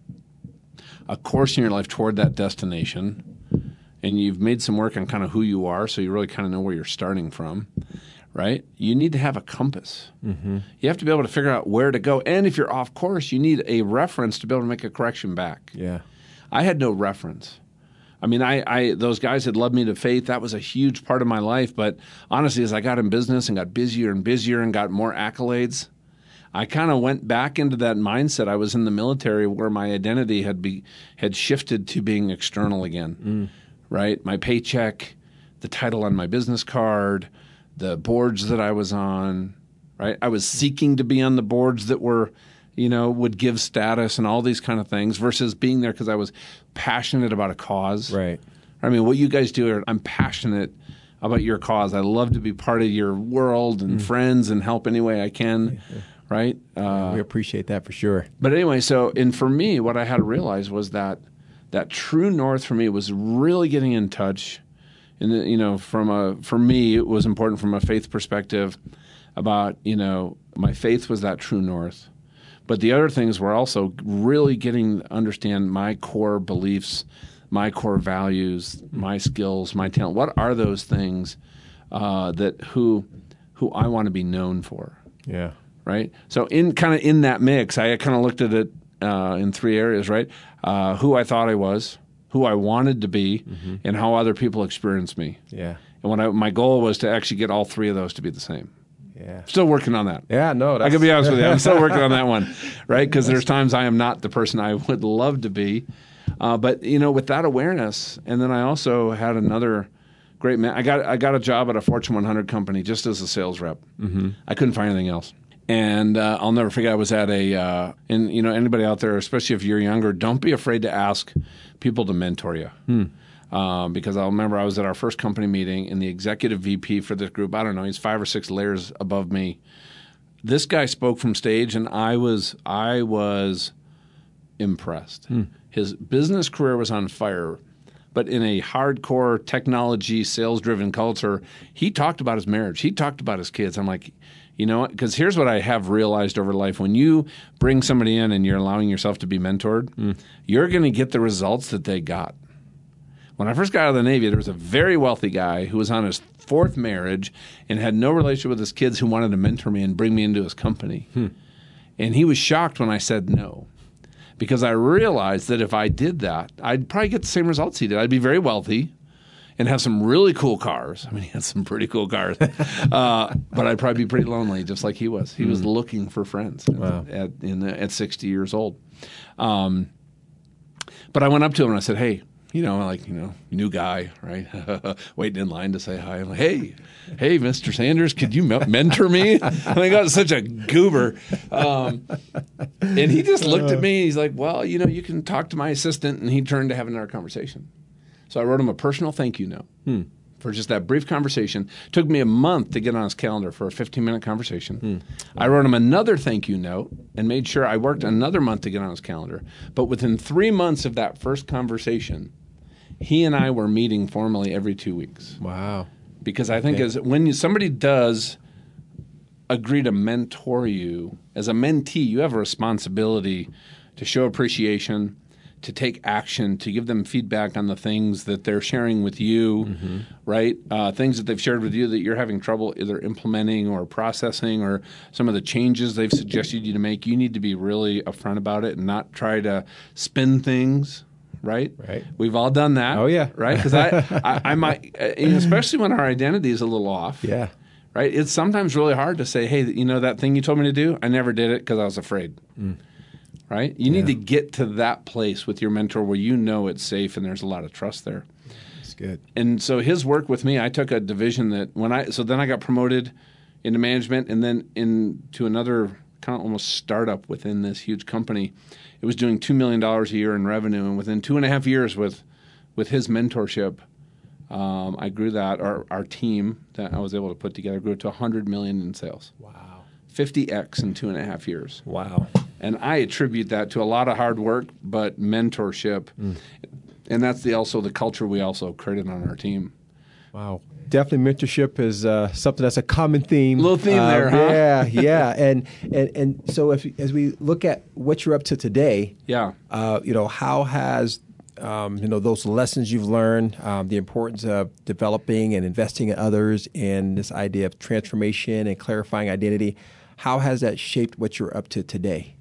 Speaker 1: a course in your life toward that destination, and you've made some work on kind of who you are, so you really kind of know where you're starting from, right? You need to have a compass. Mm-hmm. You have to be able to figure out where to go. And if you're off course, you need a reference to be able to make a correction back.
Speaker 3: Yeah.
Speaker 1: I had no reference. I mean, I, I those guys had led me to faith. That was a huge part of my life. But honestly, as I got in business and got busier and busier and got more accolades, I kind of went back into that mindset. I was in the military where my identity had be had shifted to being external again. Right, my paycheck, the title on my business card, the boards that I was on. Right, I was seeking to be on the boards that were you know, would give status and all these kind of things versus being there because I was passionate about a cause.
Speaker 3: Right.
Speaker 1: I mean, what you guys do, are, I'm passionate about your cause. I love to be part of your world and friends and help any way I can. Right. Uh,
Speaker 3: we appreciate that for sure.
Speaker 1: but anyway, so and for me, what I had to realize was that that true north for me was really getting in touch. And the- you know, from a for me, it was important from a faith perspective about you know my faith was that true north. But the other things were also really getting to understand my core beliefs, my core values, my skills, my talent. What are those things uh, that who who I want to be known for?
Speaker 3: Yeah.
Speaker 1: right? So in kind of in that mix, I kind of looked at it uh, in three areas, right? Uh, who I thought I was, who I wanted to be, and how other people experienced me.
Speaker 3: Yeah.
Speaker 1: And when I, my goal was to actually get all three of those to be the same.
Speaker 3: Yeah.
Speaker 1: Still working on that.
Speaker 3: Yeah. No.
Speaker 1: I can be honest with you. I'm still working on that one, <laughs> right? Because there's times I am not the person I would love to be. Uh, but you know, with that awareness, and then I also had another great man. I got I got a job at a Fortune 100 company just as a sales rep. Mm-hmm. I couldn't find anything else. And uh, I'll never forget. I was at a, uh, and you know, anybody out there, especially if you're younger, don't be afraid to ask people to mentor you. Um, because I'll remember I was at our first company meeting, and the executive VP for this group, I don't know, he's five or six layers above me. This guy spoke from stage, and I was I was impressed. His business career was on fire, but in a hardcore technology sales driven culture, he talked about his marriage. He talked about his kids. I'm like, you know what? Because here's what I have realized over life when you bring somebody in and you're allowing yourself to be mentored, hmm. you're going to get the results that they got. When I first got out of the Navy, there was a very wealthy guy who was on his fourth marriage and had no relationship with his kids who wanted to mentor me and bring me into his company. Hmm. And he was shocked when I said no because I realized that if I did that, I'd probably get the same results he did. I'd be very wealthy and have some really cool cars. I mean, he had some pretty cool cars, <laughs> uh, but I'd probably be pretty lonely, just like he was. He was looking for friends at in the, at 60 years old. Um, but I went up to him and I said, "Hey, you know, like you know, new guy, right? <laughs> Waiting in line to say hi. I'm like, hey, hey, Mr. Sanders, could you me- mentor me? <laughs> and I got such a goober, um, and he just looked at me. He's like, well, you know, you can talk to my assistant, and he turned to have another conversation. So I wrote him a personal thank you note. Hmm. For just that brief conversation, took me a month to get on his calendar for a 15 minute conversation. Hmm. I wrote him another thank you note and made sure I worked another month to get on his calendar. But within three months of that first conversation, he and I were meeting formally every two weeks
Speaker 3: Wow.
Speaker 1: because I think as when you, somebody does agree to mentor you as a mentee, you have a responsibility to show appreciation, to take action, to give them feedback on the things that they're sharing with you, right? Uh, things that they've shared with you that you're having trouble either implementing or processing, or some of the changes they've suggested you to make. You need to be really upfront about it and not try to spin things. Right,
Speaker 3: Right.
Speaker 1: We've all done that.
Speaker 3: Oh, yeah.
Speaker 1: right. Because I, I, I might, <laughs> uh, especially when our identity is a little off
Speaker 3: Yeah.
Speaker 1: right? It's sometimes really hard to say, hey, you know that thing you told me to do? I never did it because I was afraid. Right? You need to get to that place with your mentor where you know it's safe and there's a lot of trust there.
Speaker 3: That's good.
Speaker 1: And so his work with me, I took a division that when I so then I got promoted into management and then into another kind of almost startup within this huge company. It was doing two million dollars a year in revenue, and within two and a half years with with his mentorship, um, I grew that our our team that I was able to put together grew to 100 million in sales.
Speaker 3: Wow.
Speaker 1: 50x in two and a half years.
Speaker 3: Wow.
Speaker 1: And I attribute that to a lot of hard work, but mentorship. And that's the also the culture we also created on our team.
Speaker 3: Wow. Definitely mentorship is uh, something that's a common theme.
Speaker 1: Little theme
Speaker 3: Uh,
Speaker 1: there, huh?
Speaker 3: Yeah, <laughs> yeah. And, and and so if as we look at what you're up to today,
Speaker 1: Yeah.
Speaker 3: uh, you know, how has um, you know those lessons you've learned, um, the importance of developing and investing in others, and this idea of transformation and clarifying identity, how has that shaped what you're up to today?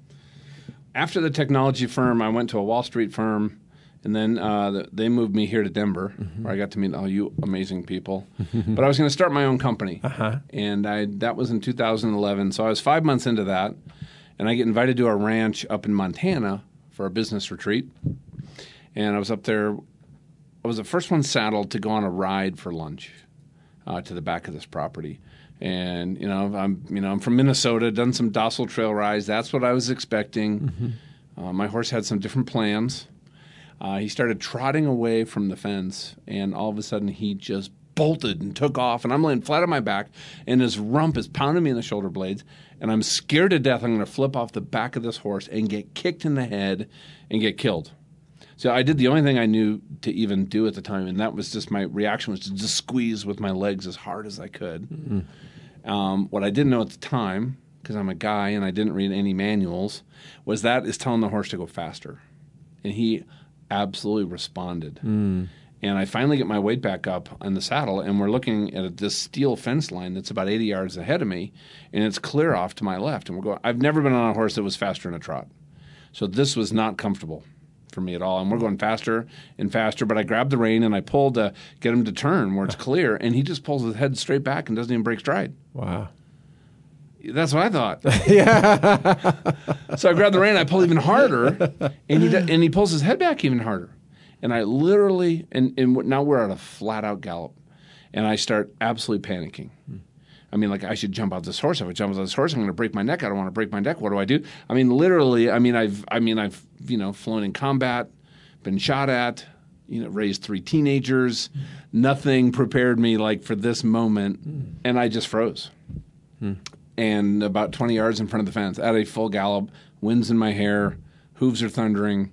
Speaker 1: After the technology firm, I went to a Wall Street firm, and then uh, they moved me here to Denver, where I got to meet all you amazing people. <laughs> but I was going to start my own company,
Speaker 3: Uh-huh.
Speaker 1: and I that was in 2011. So I was five months into that, and I get invited to a ranch up in Montana for a business retreat, and I was up there. I was the first one saddled to go on a ride for lunch uh, to the back of this property. And you know, I'm you know I'm from Minnesota, done some docile trail rides. That's what I was expecting. Uh, my horse had some different plans. Uh, he started trotting away from the fence, and all of a sudden he just bolted and took off. And I'm laying flat on my back, and his rump is pounding me in the shoulder blades. And I'm scared to death. I'm going to flip off the back of this horse and get kicked in the head and get killed. So I did the only thing I knew to even do at the time, and that was just my reaction was to just squeeze with my legs as hard as I could. Um, what I didn't know at the time, because I'm a guy and I didn't read any manuals, was that is telling the horse to go faster, and he absolutely responded. And I finally get my weight back up on the saddle, and we're looking at this steel fence line that's about 80 yards ahead of me, and it's clear off to my left. And we're going. I've never been on a horse that was faster in a trot, so this was not comfortable for me at all. And we're going faster and faster. But I grabbed the rein and I pulled to get him to turn where it's <laughs> clear, and he just pulls his head straight back and doesn't even break stride.
Speaker 3: Wow.
Speaker 1: That's what I thought. <laughs> yeah. so I grab the rein, I pull even harder, and he and he pulls his head back even harder, and I literally and and now we're at a flat out gallop, and I start absolutely panicking. Hmm. I mean, like I should jump out this horse. If I jump out this horse, I'm going to break my neck. I don't want to break my neck. What do I do? I mean, literally. I mean, I've I mean I've you know flown in combat, been shot at, you know, raised three teenagers. Nothing prepared me like for this moment, hmm. and I just froze hmm. and about 20 yards in front of the fence at a full gallop, winds in my hair, hooves are thundering.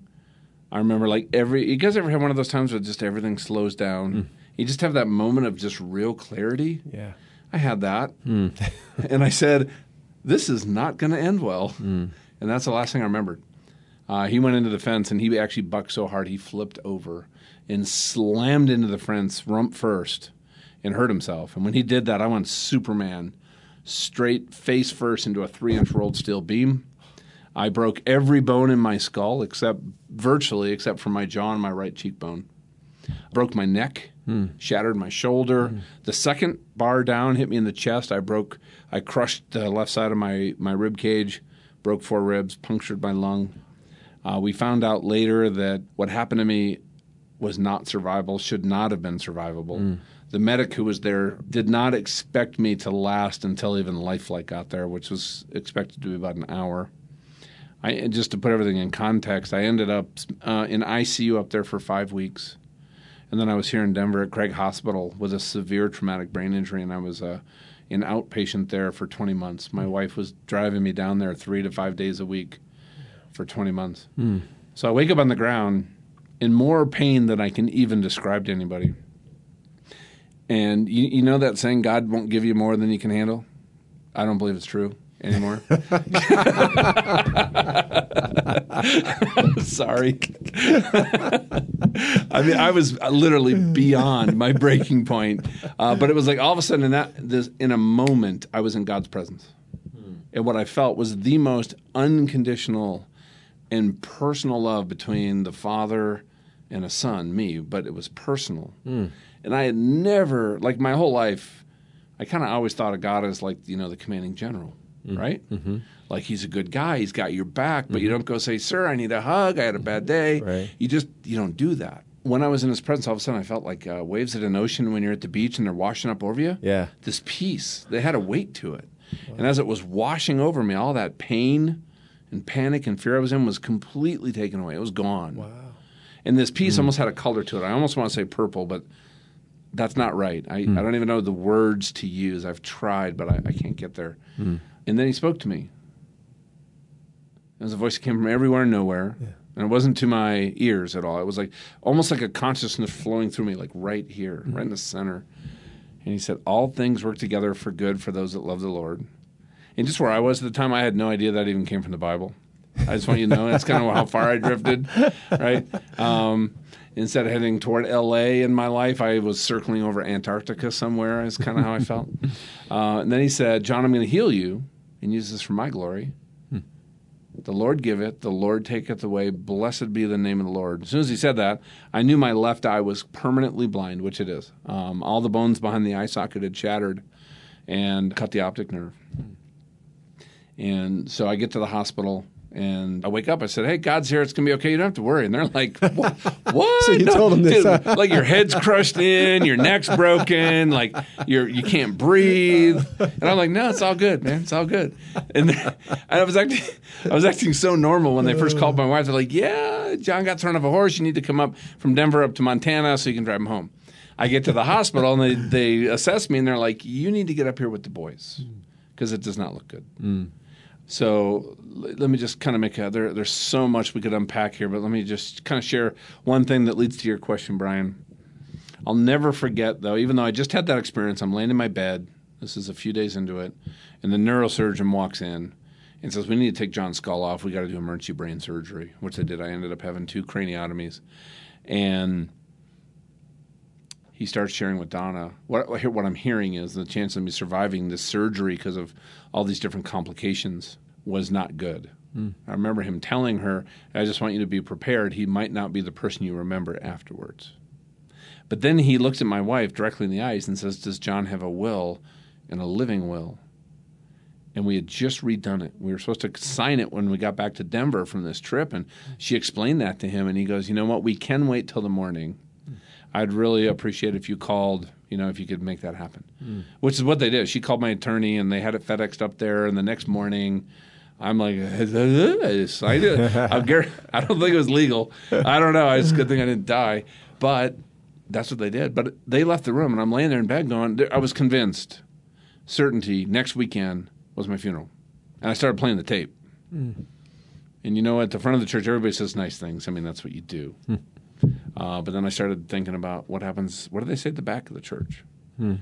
Speaker 1: I remember like every you guys ever have one of those times where just everything slows down? Hmm. You just have that moment of just real clarity.
Speaker 3: Yeah.
Speaker 1: I had that. <laughs> and I said, This is not going to end well. And that's the last thing I remembered. Uh, he went into the fence and he actually bucked so hard he flipped over and slammed into the fence rump first and hurt himself. And when he did that, I went Superman straight face first into a three inch rolled steel beam. I broke every bone in my skull except virtually except for my jaw and my right cheekbone. Broke my neck, shattered my shoulder. The second bar down hit me in the chest. I broke I crushed the left side of my, my rib cage, broke four ribs, punctured my lung. Uh, we found out later that what happened to me was not survivable, should not have been survivable. The medic who was there did not expect me to last until even life flight got there, which was expected to be about an hour. I, just to put everything in context, I ended up uh, in ICU up there for five weeks. And then I was here in Denver at Craig Hospital with a severe traumatic brain injury, and I was uh, an outpatient there for 20 months. My wife was driving me down there three to five days a week for 20 months. So I wake up on the ground in more pain than I can even describe to anybody. And you, you know that saying, God won't give you more than you can handle? I don't believe it's true anymore. <laughs> <laughs> <laughs> Sorry. I mean, I was literally beyond my breaking point, uh, but it was like all of a sudden in that this in a moment I was in God's presence, and what I felt was the most unconditional and personal love between the father and a son, me, but it was personal, and I had never like my whole life. I kind of always thought of God as like you know the commanding general, Mm-hmm. right? Mm-hmm. Like he's a good guy, he's got your back, but you mm-hmm. don't go say, "Sir, I need a hug. I had a bad day."
Speaker 3: Right.
Speaker 1: You just you don't do that. When I was in his presence, all of a sudden I felt like uh, waves at an ocean when you're at the beach and they're washing up over you.
Speaker 3: Yeah.
Speaker 1: This peace, they had a weight to it, and as it was washing over me, all that pain and panic and fear I was in was completely taken away. It was gone. Wow. And this peace almost had a color to it. I almost want to say purple, but that's not right. I, I mm. don't even know the words to use. I've tried, but I, I can't get there. Mm. And then he spoke to me. It was a voice that came from everywhere and nowhere. And it wasn't to my ears at all. It was like almost like a consciousness flowing through me, like right here, right in the center. And he said, All things work together for good for those that love the Lord. And just where I was at the time, I had no idea that even came from the Bible. I just want you to know that's kind of how far I drifted, <laughs> right? Um, instead of heading toward LA in my life, I was circling over Antarctica somewhere, is kind of how I felt. <laughs> Uh, and then he said, John, I'm going to heal you and use this for my glory. The Lord giveth, the Lord taketh away. Blessed be the name of the Lord. As soon as he said that, I knew my left eye was permanently blind, which it is. Um, all the bones behind the eye socket had shattered and cut the optic nerve. And so I get to the hospital and I wake up. I said, "Hey, God's here. It's gonna be okay. You don't have to worry." And they're like, "What? <laughs> what?
Speaker 3: So you told them this,
Speaker 1: Dude, like your head's crushed in, your neck's broken, like you're you can't breathe." And I'm like, "No, it's all good, man. It's all good." And, then, and I was acting, I was acting so normal when they first called my wife. They're like, "Yeah, John got thrown off a horse. You need to come up from Denver up to Montana so you can drive him home." I get to the hospital and they they assess me and they're like, "You need to get up here with the boys because it does not look good." Mm. So let me just kind of make a there, there's so much we could unpack here, but let me just kind of share one thing that leads to your question, Brian. I'll never forget though, even though I just had that experience, I'm laying in my bed. This is a few days into it, and the neurosurgeon walks in and says, "We need to take John's skull off. We got to do emergency brain surgery," which I did. I ended up having two craniotomies, and he starts sharing with Donna. What what I'm hearing is the chance of me surviving this surgery because of all these different complications was not good. Hmm. I remember him telling her, I just want you to be prepared. He might not be the person you remember afterwards. But then he looks at my wife directly in the eyes and says, Does John have a will and a living will? And we had just redone it. We were supposed to sign it when we got back to Denver from this trip. And she explained that to him. And he goes, You know what? We can wait till the morning. I'd really appreciate if you called, you know, if you could make that happen. Hmm. Which is what they did. She called my attorney and they had it FedExed up there. And the next morning, I'm like, <laughs> I signed it. I'm <laughs> gar- I don't think it was legal. I don't know. It's a good thing I didn't die. But that's what they did. But they left the room, and I'm laying there in bed going, I was convinced, certainty, next weekend was my funeral. And I started playing the tape. Hmm. And you know, at the front of the church, everybody says nice things. I mean, that's what you do. Hmm. Uh, but then I started thinking about what happens. What do they say at the back of the church? Hmm.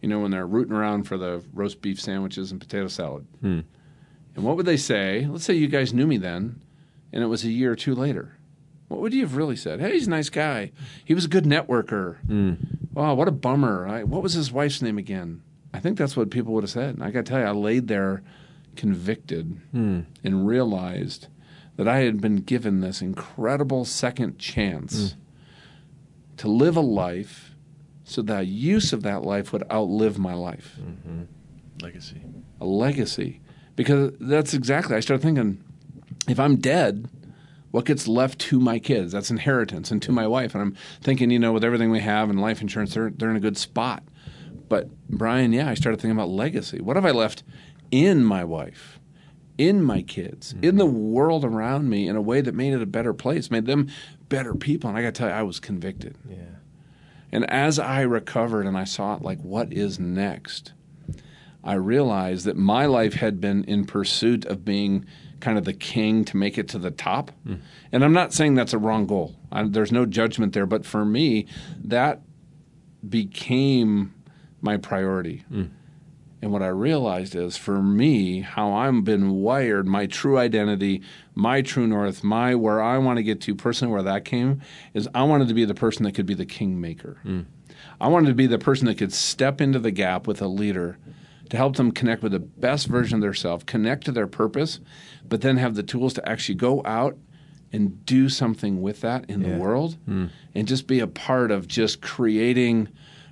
Speaker 1: You know, when they're rooting around for the roast beef sandwiches and potato salad. Hmm. And what would they say? Let's say you guys knew me then, and it was a year or two later. What would you have really said? Hey, he's a nice guy. He was a good networker. Oh, what a bummer. I, what was his wife's name again? I think that's what people would have said. And I got to tell you, I laid there convicted and realized that I had been given this incredible second chance to live a life so that use of that life would outlive my life. Mm-hmm.
Speaker 2: Legacy.
Speaker 1: a legacy. Because that's exactly i started thinking if i'm dead what gets left to my kids? That's inheritance and to my wife. And i'm thinking you know with everything we have and life insurance they're, they're in a good spot. But brian yeah i started thinking about legacy. What have i left in my wife in my kids in the mm-hmm. world around me in a way that made it a better place made them better people and i got to tell you i was convicted
Speaker 3: Yeah.
Speaker 1: and as I recovered and I saw it like, what is next? I realized that my life had been in pursuit of being kind of the king to make it to the top. Hmm. And I'm not saying that's a wrong goal. I, there's no judgment there. But for me, that became my priority. Hmm. And what I realized is for me, how I'm been wired, my true identity, my true north, my where I want to get to personally, where that came, is I wanted to be the person that could be the kingmaker. Mm. I wanted to be the person that could step into the gap with a leader to help them connect with the best version of themselves, connect to their purpose, but then have the tools to actually go out and do something with that in
Speaker 3: Yeah.
Speaker 1: the world mm. and just be a part of just creating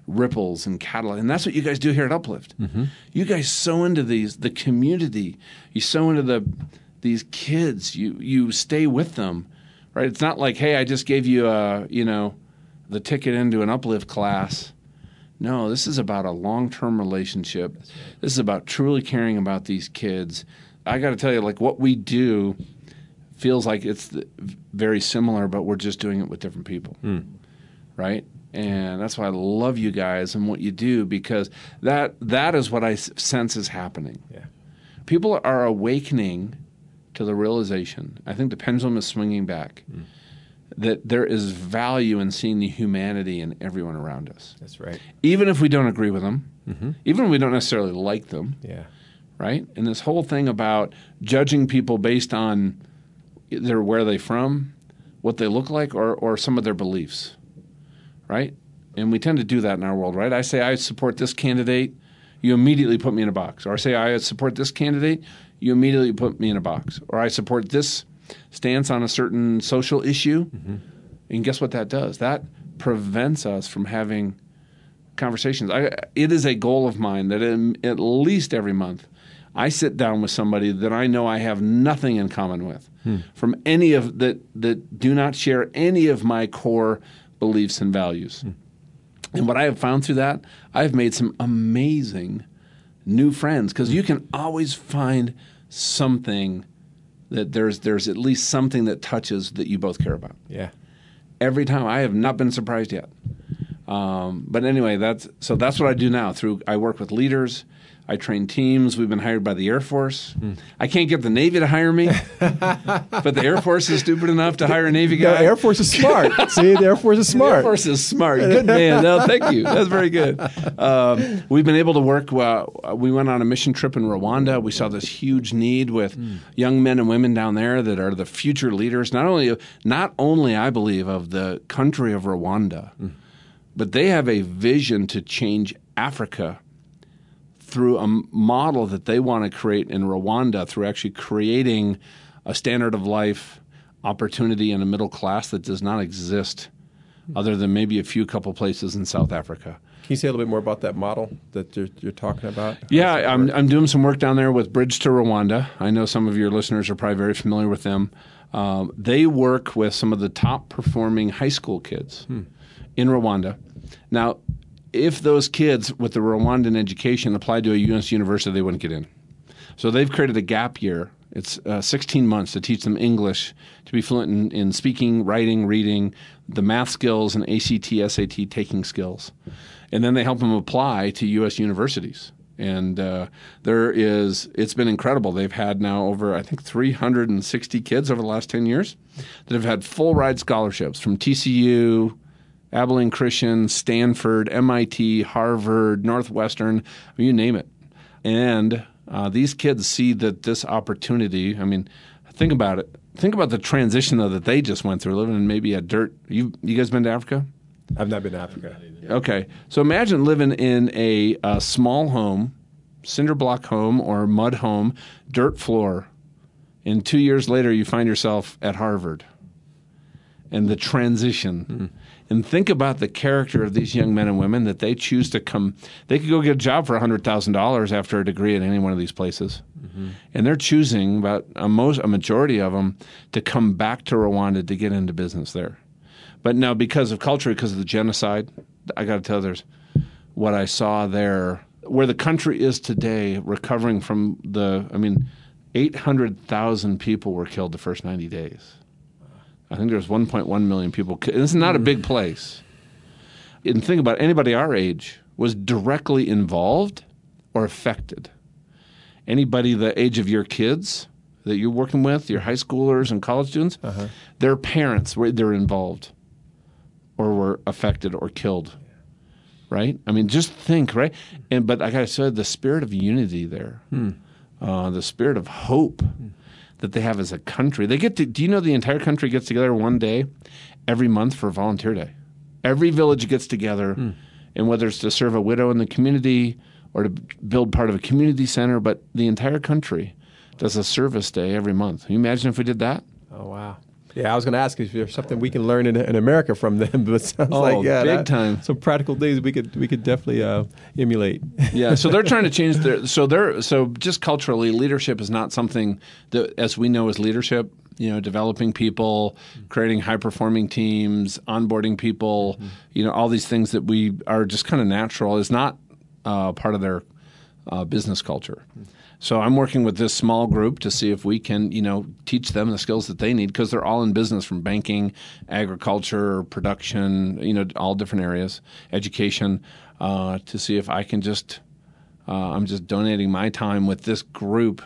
Speaker 1: ripples and catalyst. And that's what you guys do here at Uplift. Mm-hmm. You guys sow into these the community. You sow into the these kids. You you stay with them. Right? It's not like, hey, I just gave you a, you know, the ticket into an uplift class. No, this is about a long term relationship. This is about truly caring about these kids. I got to tell you, like what we do feels like it's the, very similar, but we're just doing it with different people, hmm. right? And that's why I love you guys and what you do because that that is what I sense is happening.
Speaker 3: Yeah.
Speaker 1: People are awakening to the realization. I think the pendulum is swinging back. Mm. That there is value in seeing the humanity in everyone around us
Speaker 3: That's right.
Speaker 1: even if we don't agree with them, mm-hmm. even if we don't necessarily like them,
Speaker 3: Yeah.
Speaker 1: right? And this whole thing about judging people based on either where they're from, what they look like, or or some of their beliefs, right? And we tend to do that in our world, right? I say I support this candidate, you immediately put me in a box, or I say I support this candidate, you immediately put me in a box, or I support this stance on a certain social issue, mm-hmm. and guess what that does? That prevents us from having conversations. I, it is a goal of mine that in, at least every month I sit down with somebody that I know I have nothing in common with, hmm. from any of that that do not share any of my core beliefs and values. And what I have found through that, I've made some amazing new friends because you can always find something that there's there's at least something that touches that you both care about
Speaker 3: Yeah.
Speaker 1: every time. I have not been surprised yet. Um, but anyway, that's so that's what I do now. Through I work with leaders, I train teams. We've been hired by the Air Force. I can't get the Navy to hire me, <laughs> but the Air Force is stupid enough to hire a Navy guy. The.
Speaker 3: Air Force is smart. <laughs> See, the Air Force is smart.
Speaker 1: The Air. Force is smart. Good man. No, thank you. That's very good. Um, we've been able to work. Uh, we went on a mission trip in Rwanda. We saw this huge need with young men and women down there that are the future leaders. Not only, not only I believe of the country of Rwanda, but they have a vision to change Africa through a model that they want to create in Rwanda through actually creating a standard of life, opportunity, and a middle class that does not exist other than maybe a few couple places in South Africa.
Speaker 3: Can you say a little bit more about that model that you're, you're talking about?
Speaker 1: Yeah, I'm, I'm doing some work down there with Bridge to Rwanda. I know some of your listeners are probably very familiar with them. Um, they work with some of the top performing high school kids in Rwanda. Now, if those kids with the Rwandan education applied to a U.S. university, they wouldn't get in. So they've created a gap year. It's uh, 16 months to teach them English, to be fluent in, in speaking, writing, reading, the math skills, and ACT, SAT taking skills. And then they help them apply to U.S. universities. And uh, there is, it's been incredible. They've had now over, I think, 360 kids over the last 10 years that have had full ride scholarships from TCU, Abilene Christian, Stanford, MIT, Harvard, Northwestern, you name it. And uh, these kids see that this opportunity, I mean, think about it. Think about the transition, though, that they just went through, living in maybe a dirt. You, you guys been to Africa?
Speaker 3: I've not been to Africa.
Speaker 1: Okay. So imagine living in a, a small home, cinder block home or mud home, dirt floor. And two years later, you find yourself at Harvard. And the transition. And think about the character of these young men and women that they choose to come. They could go get a job for $100,000 after a degree at any one of these places. Mm-hmm. And they're choosing about a, most, a majority of them to come back to Rwanda to get into business there. But now, because of culture, because of the genocide, I got to tell you, there's what I saw there, where the country is today, recovering from the, I mean, 800,000 people were killed the first 90 days. I think there's 1.1 million people. This is not a big place. And think about it, anybody our age was directly involved or affected. Anybody the age of your kids that you're working with, your high schoolers and college students, uh-huh. their parents were they're involved or were affected or killed. Right? I mean, just think, right? And but like I said, the spirit of unity there, hmm. uh, the spirit of hope hmm. That they have as a country. They get to. Do you know the entire country gets together one day every month for Volunteer Day? Every village gets together, hmm. and whether it's to serve a widow in the community or to build part of a community center, but the entire country does a service day every month. Can you imagine if we did that?
Speaker 3: Oh wow. Yeah, I was going to ask if there's something we can learn in, in America from them, but it sounds
Speaker 1: Oh,
Speaker 3: like yeah,
Speaker 1: big time.
Speaker 3: Some practical things we could we could definitely uh, emulate. <laughs>
Speaker 1: yeah so they're trying to change their so they're so just culturally leadership is not something that as we know as leadership you know developing people creating high performing teams onboarding people you know all these things that we are just kind of natural is not uh, part of their uh, business culture so i'm working with this small group to see if we can you know teach them the skills that they need because they're all in business from banking agriculture production you know all different areas education uh, to see if i can just uh, I'm just donating my time with this group,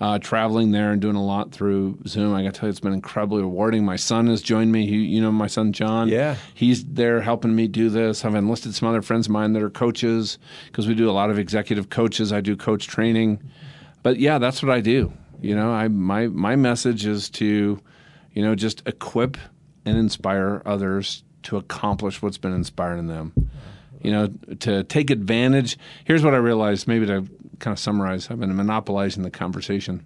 Speaker 1: uh, traveling there and doing a lot through Zoom. I got to tell you, it's been incredibly rewarding. My son has joined me. He, you know, my son John.
Speaker 3: Yeah.
Speaker 1: he's there helping me do this. I've enlisted some other friends of mine that are coaches because we do a lot of executive coaches. I do coach training, but yeah, that's what I do. You know, I my my message is to, you know, just equip and inspire others to accomplish what's been inspiring them you know, to take advantage. Here's what I realized, maybe to kind of summarize, I've been monopolizing the conversation.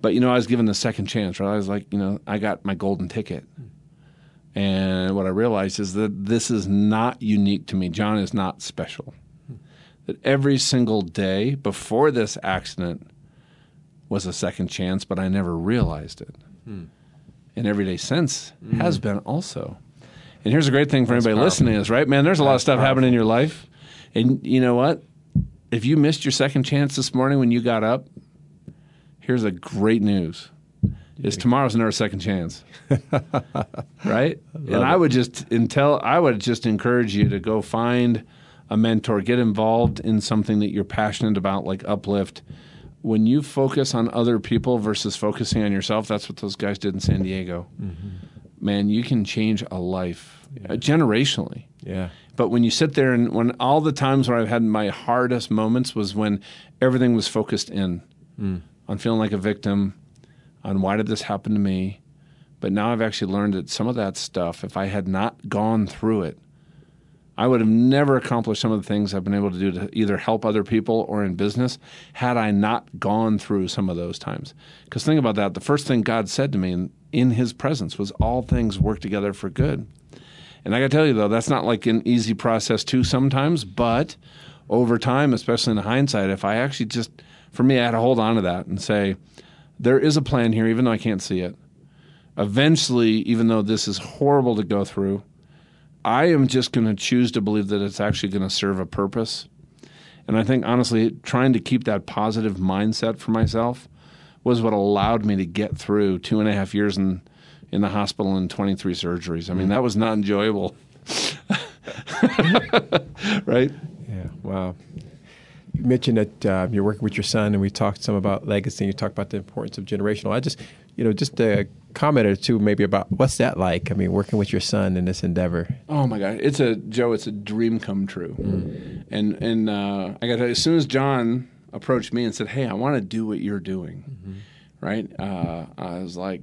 Speaker 1: But, you know, I was given the second chance, right? I was like, you know, I got my golden ticket. And what I realized is that this is not unique to me. John is not special. That every single day before this accident was a second chance, but I never realized it. Hmm. And every day since hmm. has been also. And here's a great thing for anybody listening is, right, man, there's a lot of stuff happening in your life. And you know what? If you missed your second chance this morning when you got up, here's a great news. Is tomorrow's another second chance. <laughs> right? and I would just until I would just encourage you to go find a mentor, get involved in something that you're passionate about, like Uplift. When you focus on other people versus focusing on yourself, that's what those guys did in San Diego. Man, you can change a life uh, generationally.
Speaker 3: Yeah.
Speaker 1: But when you sit there and when all the times where I've had my hardest moments was when everything was focused in on feeling like a victim, on why did this happen to me. But now I've actually learned that some of that stuff, if I had not gone through it, I would have never accomplished some of the things I've been able to do to either help other people or in business had I not gone through some of those times. Because think about that. The first thing God said to me in, in His presence was, All things work together for good. And I got to tell you, though, that's not like an easy process, too, sometimes. But over time, especially in hindsight, if I actually just, for me, I had to hold on to that and say, There is a plan here, even though I can't see it. Eventually, even though this is horrible to go through, I am just going to choose to believe that it's actually going to serve a purpose. And I think, honestly, trying to keep that positive mindset for myself was what allowed me to get through two and a half years in, in the hospital and 23 surgeries. I mean, that was not enjoyable. <laughs> right?
Speaker 3: Yeah, wow. You mentioned that uh, you're working with your son, and we talked some about legacy. And you talked about the importance of generational. I just, you know, just a comment or two maybe about what's that like? I mean, working with your son in this endeavor.
Speaker 1: Oh my God, it's a Joe. It's a dream come true. Mm. And and uh, I got as soon as John approached me and said, "Hey, I want to do what you're doing," mm-hmm. right? Uh, I was like,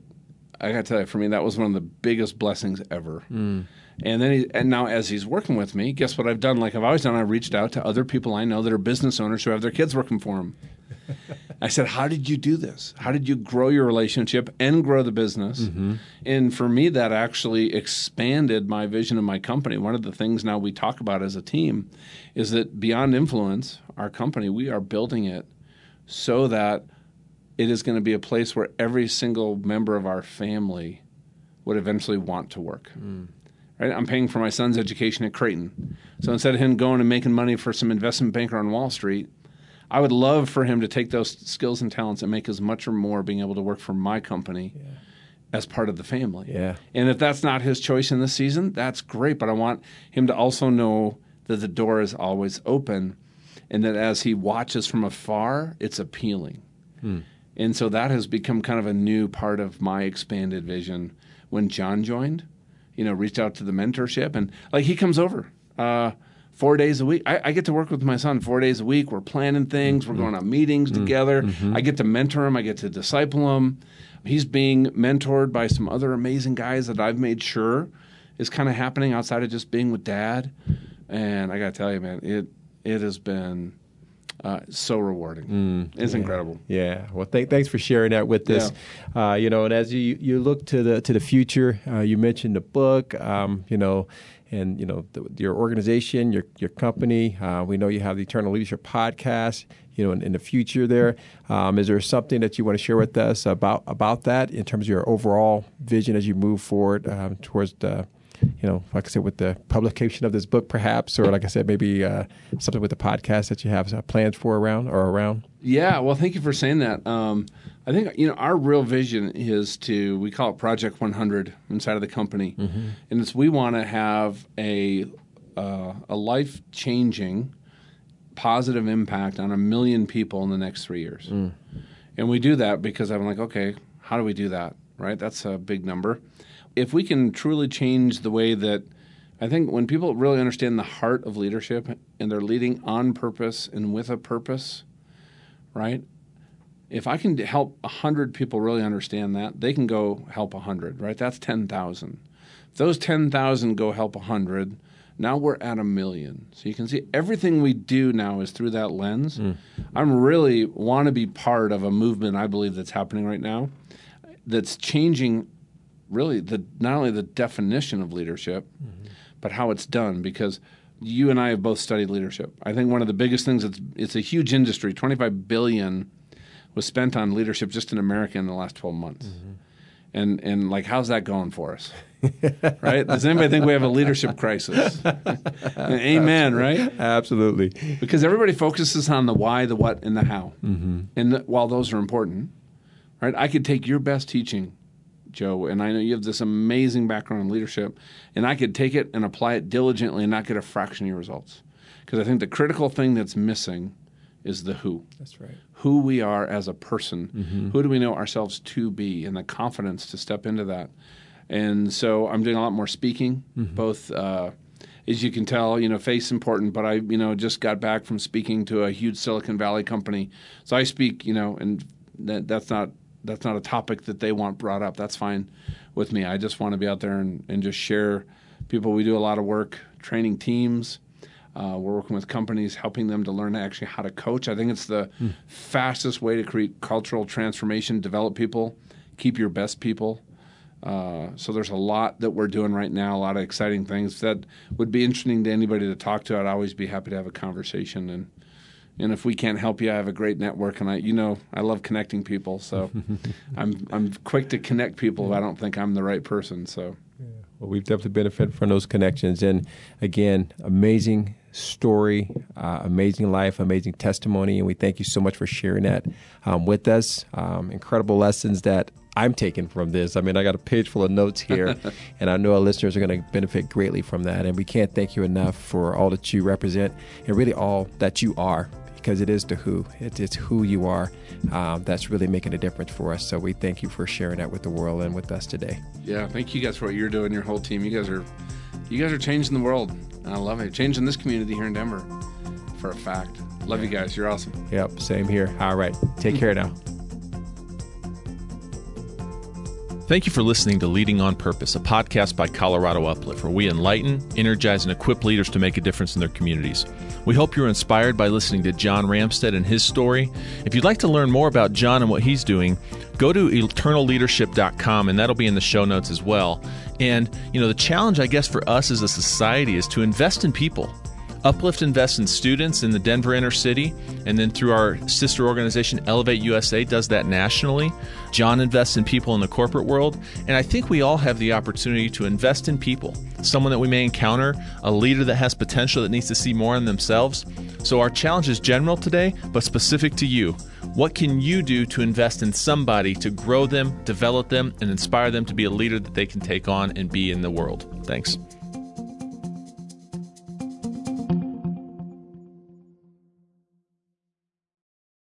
Speaker 1: I got to tell you, for me, that was one of the biggest blessings ever. Mm. And then, he, and now as he's working with me, guess what I've done? Like I've always done, I've reached out to other people I know that are business owners who have their kids working for them. <laughs> I said, How did you do this? How did you grow your relationship and grow the business? Mm-hmm. And for me, that actually expanded my vision of my company. One of the things now we talk about as a team is that Beyond Influence, our company, we are building it so that it is going to be a place where every single member of our family would eventually want to work. Mm. Right? I'm paying for my son's education at Creighton. So instead of him going and making money for some investment banker on Wall Street, I would love for him to take those skills and talents and make as much or more being able to work for my company yeah. as part of the family.
Speaker 3: Yeah.
Speaker 1: And if that's not his choice in this season, that's great. But I want him to also know that the door is always open and that as he watches from afar, it's appealing. Hmm. And so that has become kind of a new part of my expanded vision when John joined you know, reached out to the mentorship and like he comes over uh, four days a week. I, I, get to work with my son four days a week. We're planning things. Mm-hmm. We're going on meetings mm-hmm. together. Mm-hmm. I get to mentor him. I get to disciple him. He's being mentored by some other amazing guys that I've made sure is kind of happening outside of just being with dad. And I got to tell you, man, it it has been uh, so rewarding. Mm, it's
Speaker 3: yeah,
Speaker 1: incredible.
Speaker 3: Yeah. Well, th- thanks for sharing that with us. Yeah. Uh, you know, and as you you look to the to the future, uh, you mentioned the book. Um, you know. And you know the, your organization, your your company. Uh, we know you have the Eternal Leadership podcast. You know, in, in the future, there um, is there something that you want to share with us about about that in terms of your overall vision as you move forward um, towards the you know, like I said, with the publication of this book, perhaps, or like I said, maybe uh, something with the podcast that you have uh, plans for around or around?
Speaker 1: Yeah, well, thank you for saying that. Um, I think you know our real vision is to we call it Project 100 inside of the company, mm-hmm. and it's we want to have a uh, a life changing positive impact on a million people in the next three years, mm. and we do that because I'm like, okay, how do we do that? Right, that's a big number if we can truly change the way that I think when people really understand the heart of leadership and they're leading on purpose and with a purpose, right? If I can help 100 people really understand that, they can go help 100, right? That's 10,000. If those 10,000 go help 100, now we're at a million. So you can see everything we do now is through that lens. Mm. I'm really want to be part of a movement I believe that's happening right now that's changing really the not only the definition of leadership, mm-hmm. but how it's done. Because you and I have both studied leadership. I think one of the biggest things it's it's a huge industry. Twenty five billion was spent on leadership just in America in the last twelve months. Mm-hmm. And and like how's that going for us? right? Does anybody think we have a leadership crisis? <laughs> Amen, right?
Speaker 3: Absolutely.
Speaker 1: Because everybody focuses on the why, the what, and the how. Mm-hmm. And the, while those are important, right? I could take your best teaching Joe, and I know you have this amazing background in leadership, and I could take it and apply it diligently and not get a fraction of your results. Because I think the critical thing that's missing is the who.
Speaker 3: That's right.
Speaker 1: Who we are as a person. Mm-hmm. Who do we know ourselves to be, and the confidence to step into that. And so I'm doing a lot more speaking, mm-hmm. both. Uh, as you can tell, you know, face important, but I, you know, just got back from speaking to a huge Silicon Valley company. So I speak, you know, and that, that's not that's not a topic that they want brought up. That's fine with me. I just want to be out there and, and just share people. We do a lot of work training teams. Uh, we're working with companies, helping them to learn actually how to coach. I think it's the mm. fastest way to create cultural transformation, develop people, keep your best people. Uh, so there's a lot that we're doing right now, a lot of exciting things that would be interesting to anybody to talk to. I'd always be happy to have a conversation and and if we can't help you, I have a great network, and I, you know, I love connecting people. So, <laughs> I'm I'm quick to connect people if I don't think I'm the right person. So,
Speaker 3: yeah. well, we've definitely benefited from those connections, and again, amazing story, uh, amazing life, amazing testimony, and we thank you so much for sharing that um, with us. Um, incredible lessons that I'm taking from this. I mean, I got a page full of notes here, <laughs> and I know our listeners are going to benefit greatly from that. And we can't thank you enough for all that you represent and really all that you are because it is the who. It's, it's who you are um, that's really making a difference for us. So we thank you for sharing that with the world and with us today.
Speaker 1: Yeah, thank you guys for what you're doing, your whole team. You guys are, you guys are changing the world. I love it. Changing this community here in Denver, for a fact. Love you guys. You're awesome.
Speaker 3: Yep, same here. All right, take care now.
Speaker 2: Thank you for listening to Leading on Purpose, a podcast by Colorado Uplift, where we enlighten, energize, and equip leaders to make a difference in their communities. We hope you're inspired by listening to John Ramstead and his story. If you'd like to learn more about John and what he's doing, go to eternalleadership.com, and that'll be in the show notes as well. And, you know, the challenge, I guess, for us as a society is to invest in people. Uplift invests in students in the Denver inner city, and then through our sister organization, Elevate USA, does that nationally. John invests in people in the corporate world, and I think we all have the opportunity to invest in people. Someone that we may encounter, a leader that has potential that needs to see more in themselves. So, our challenge is general today, but specific to you. What can you do to invest in somebody to grow them, develop them, and inspire them to be a leader that they can take on and be in the world? Thanks.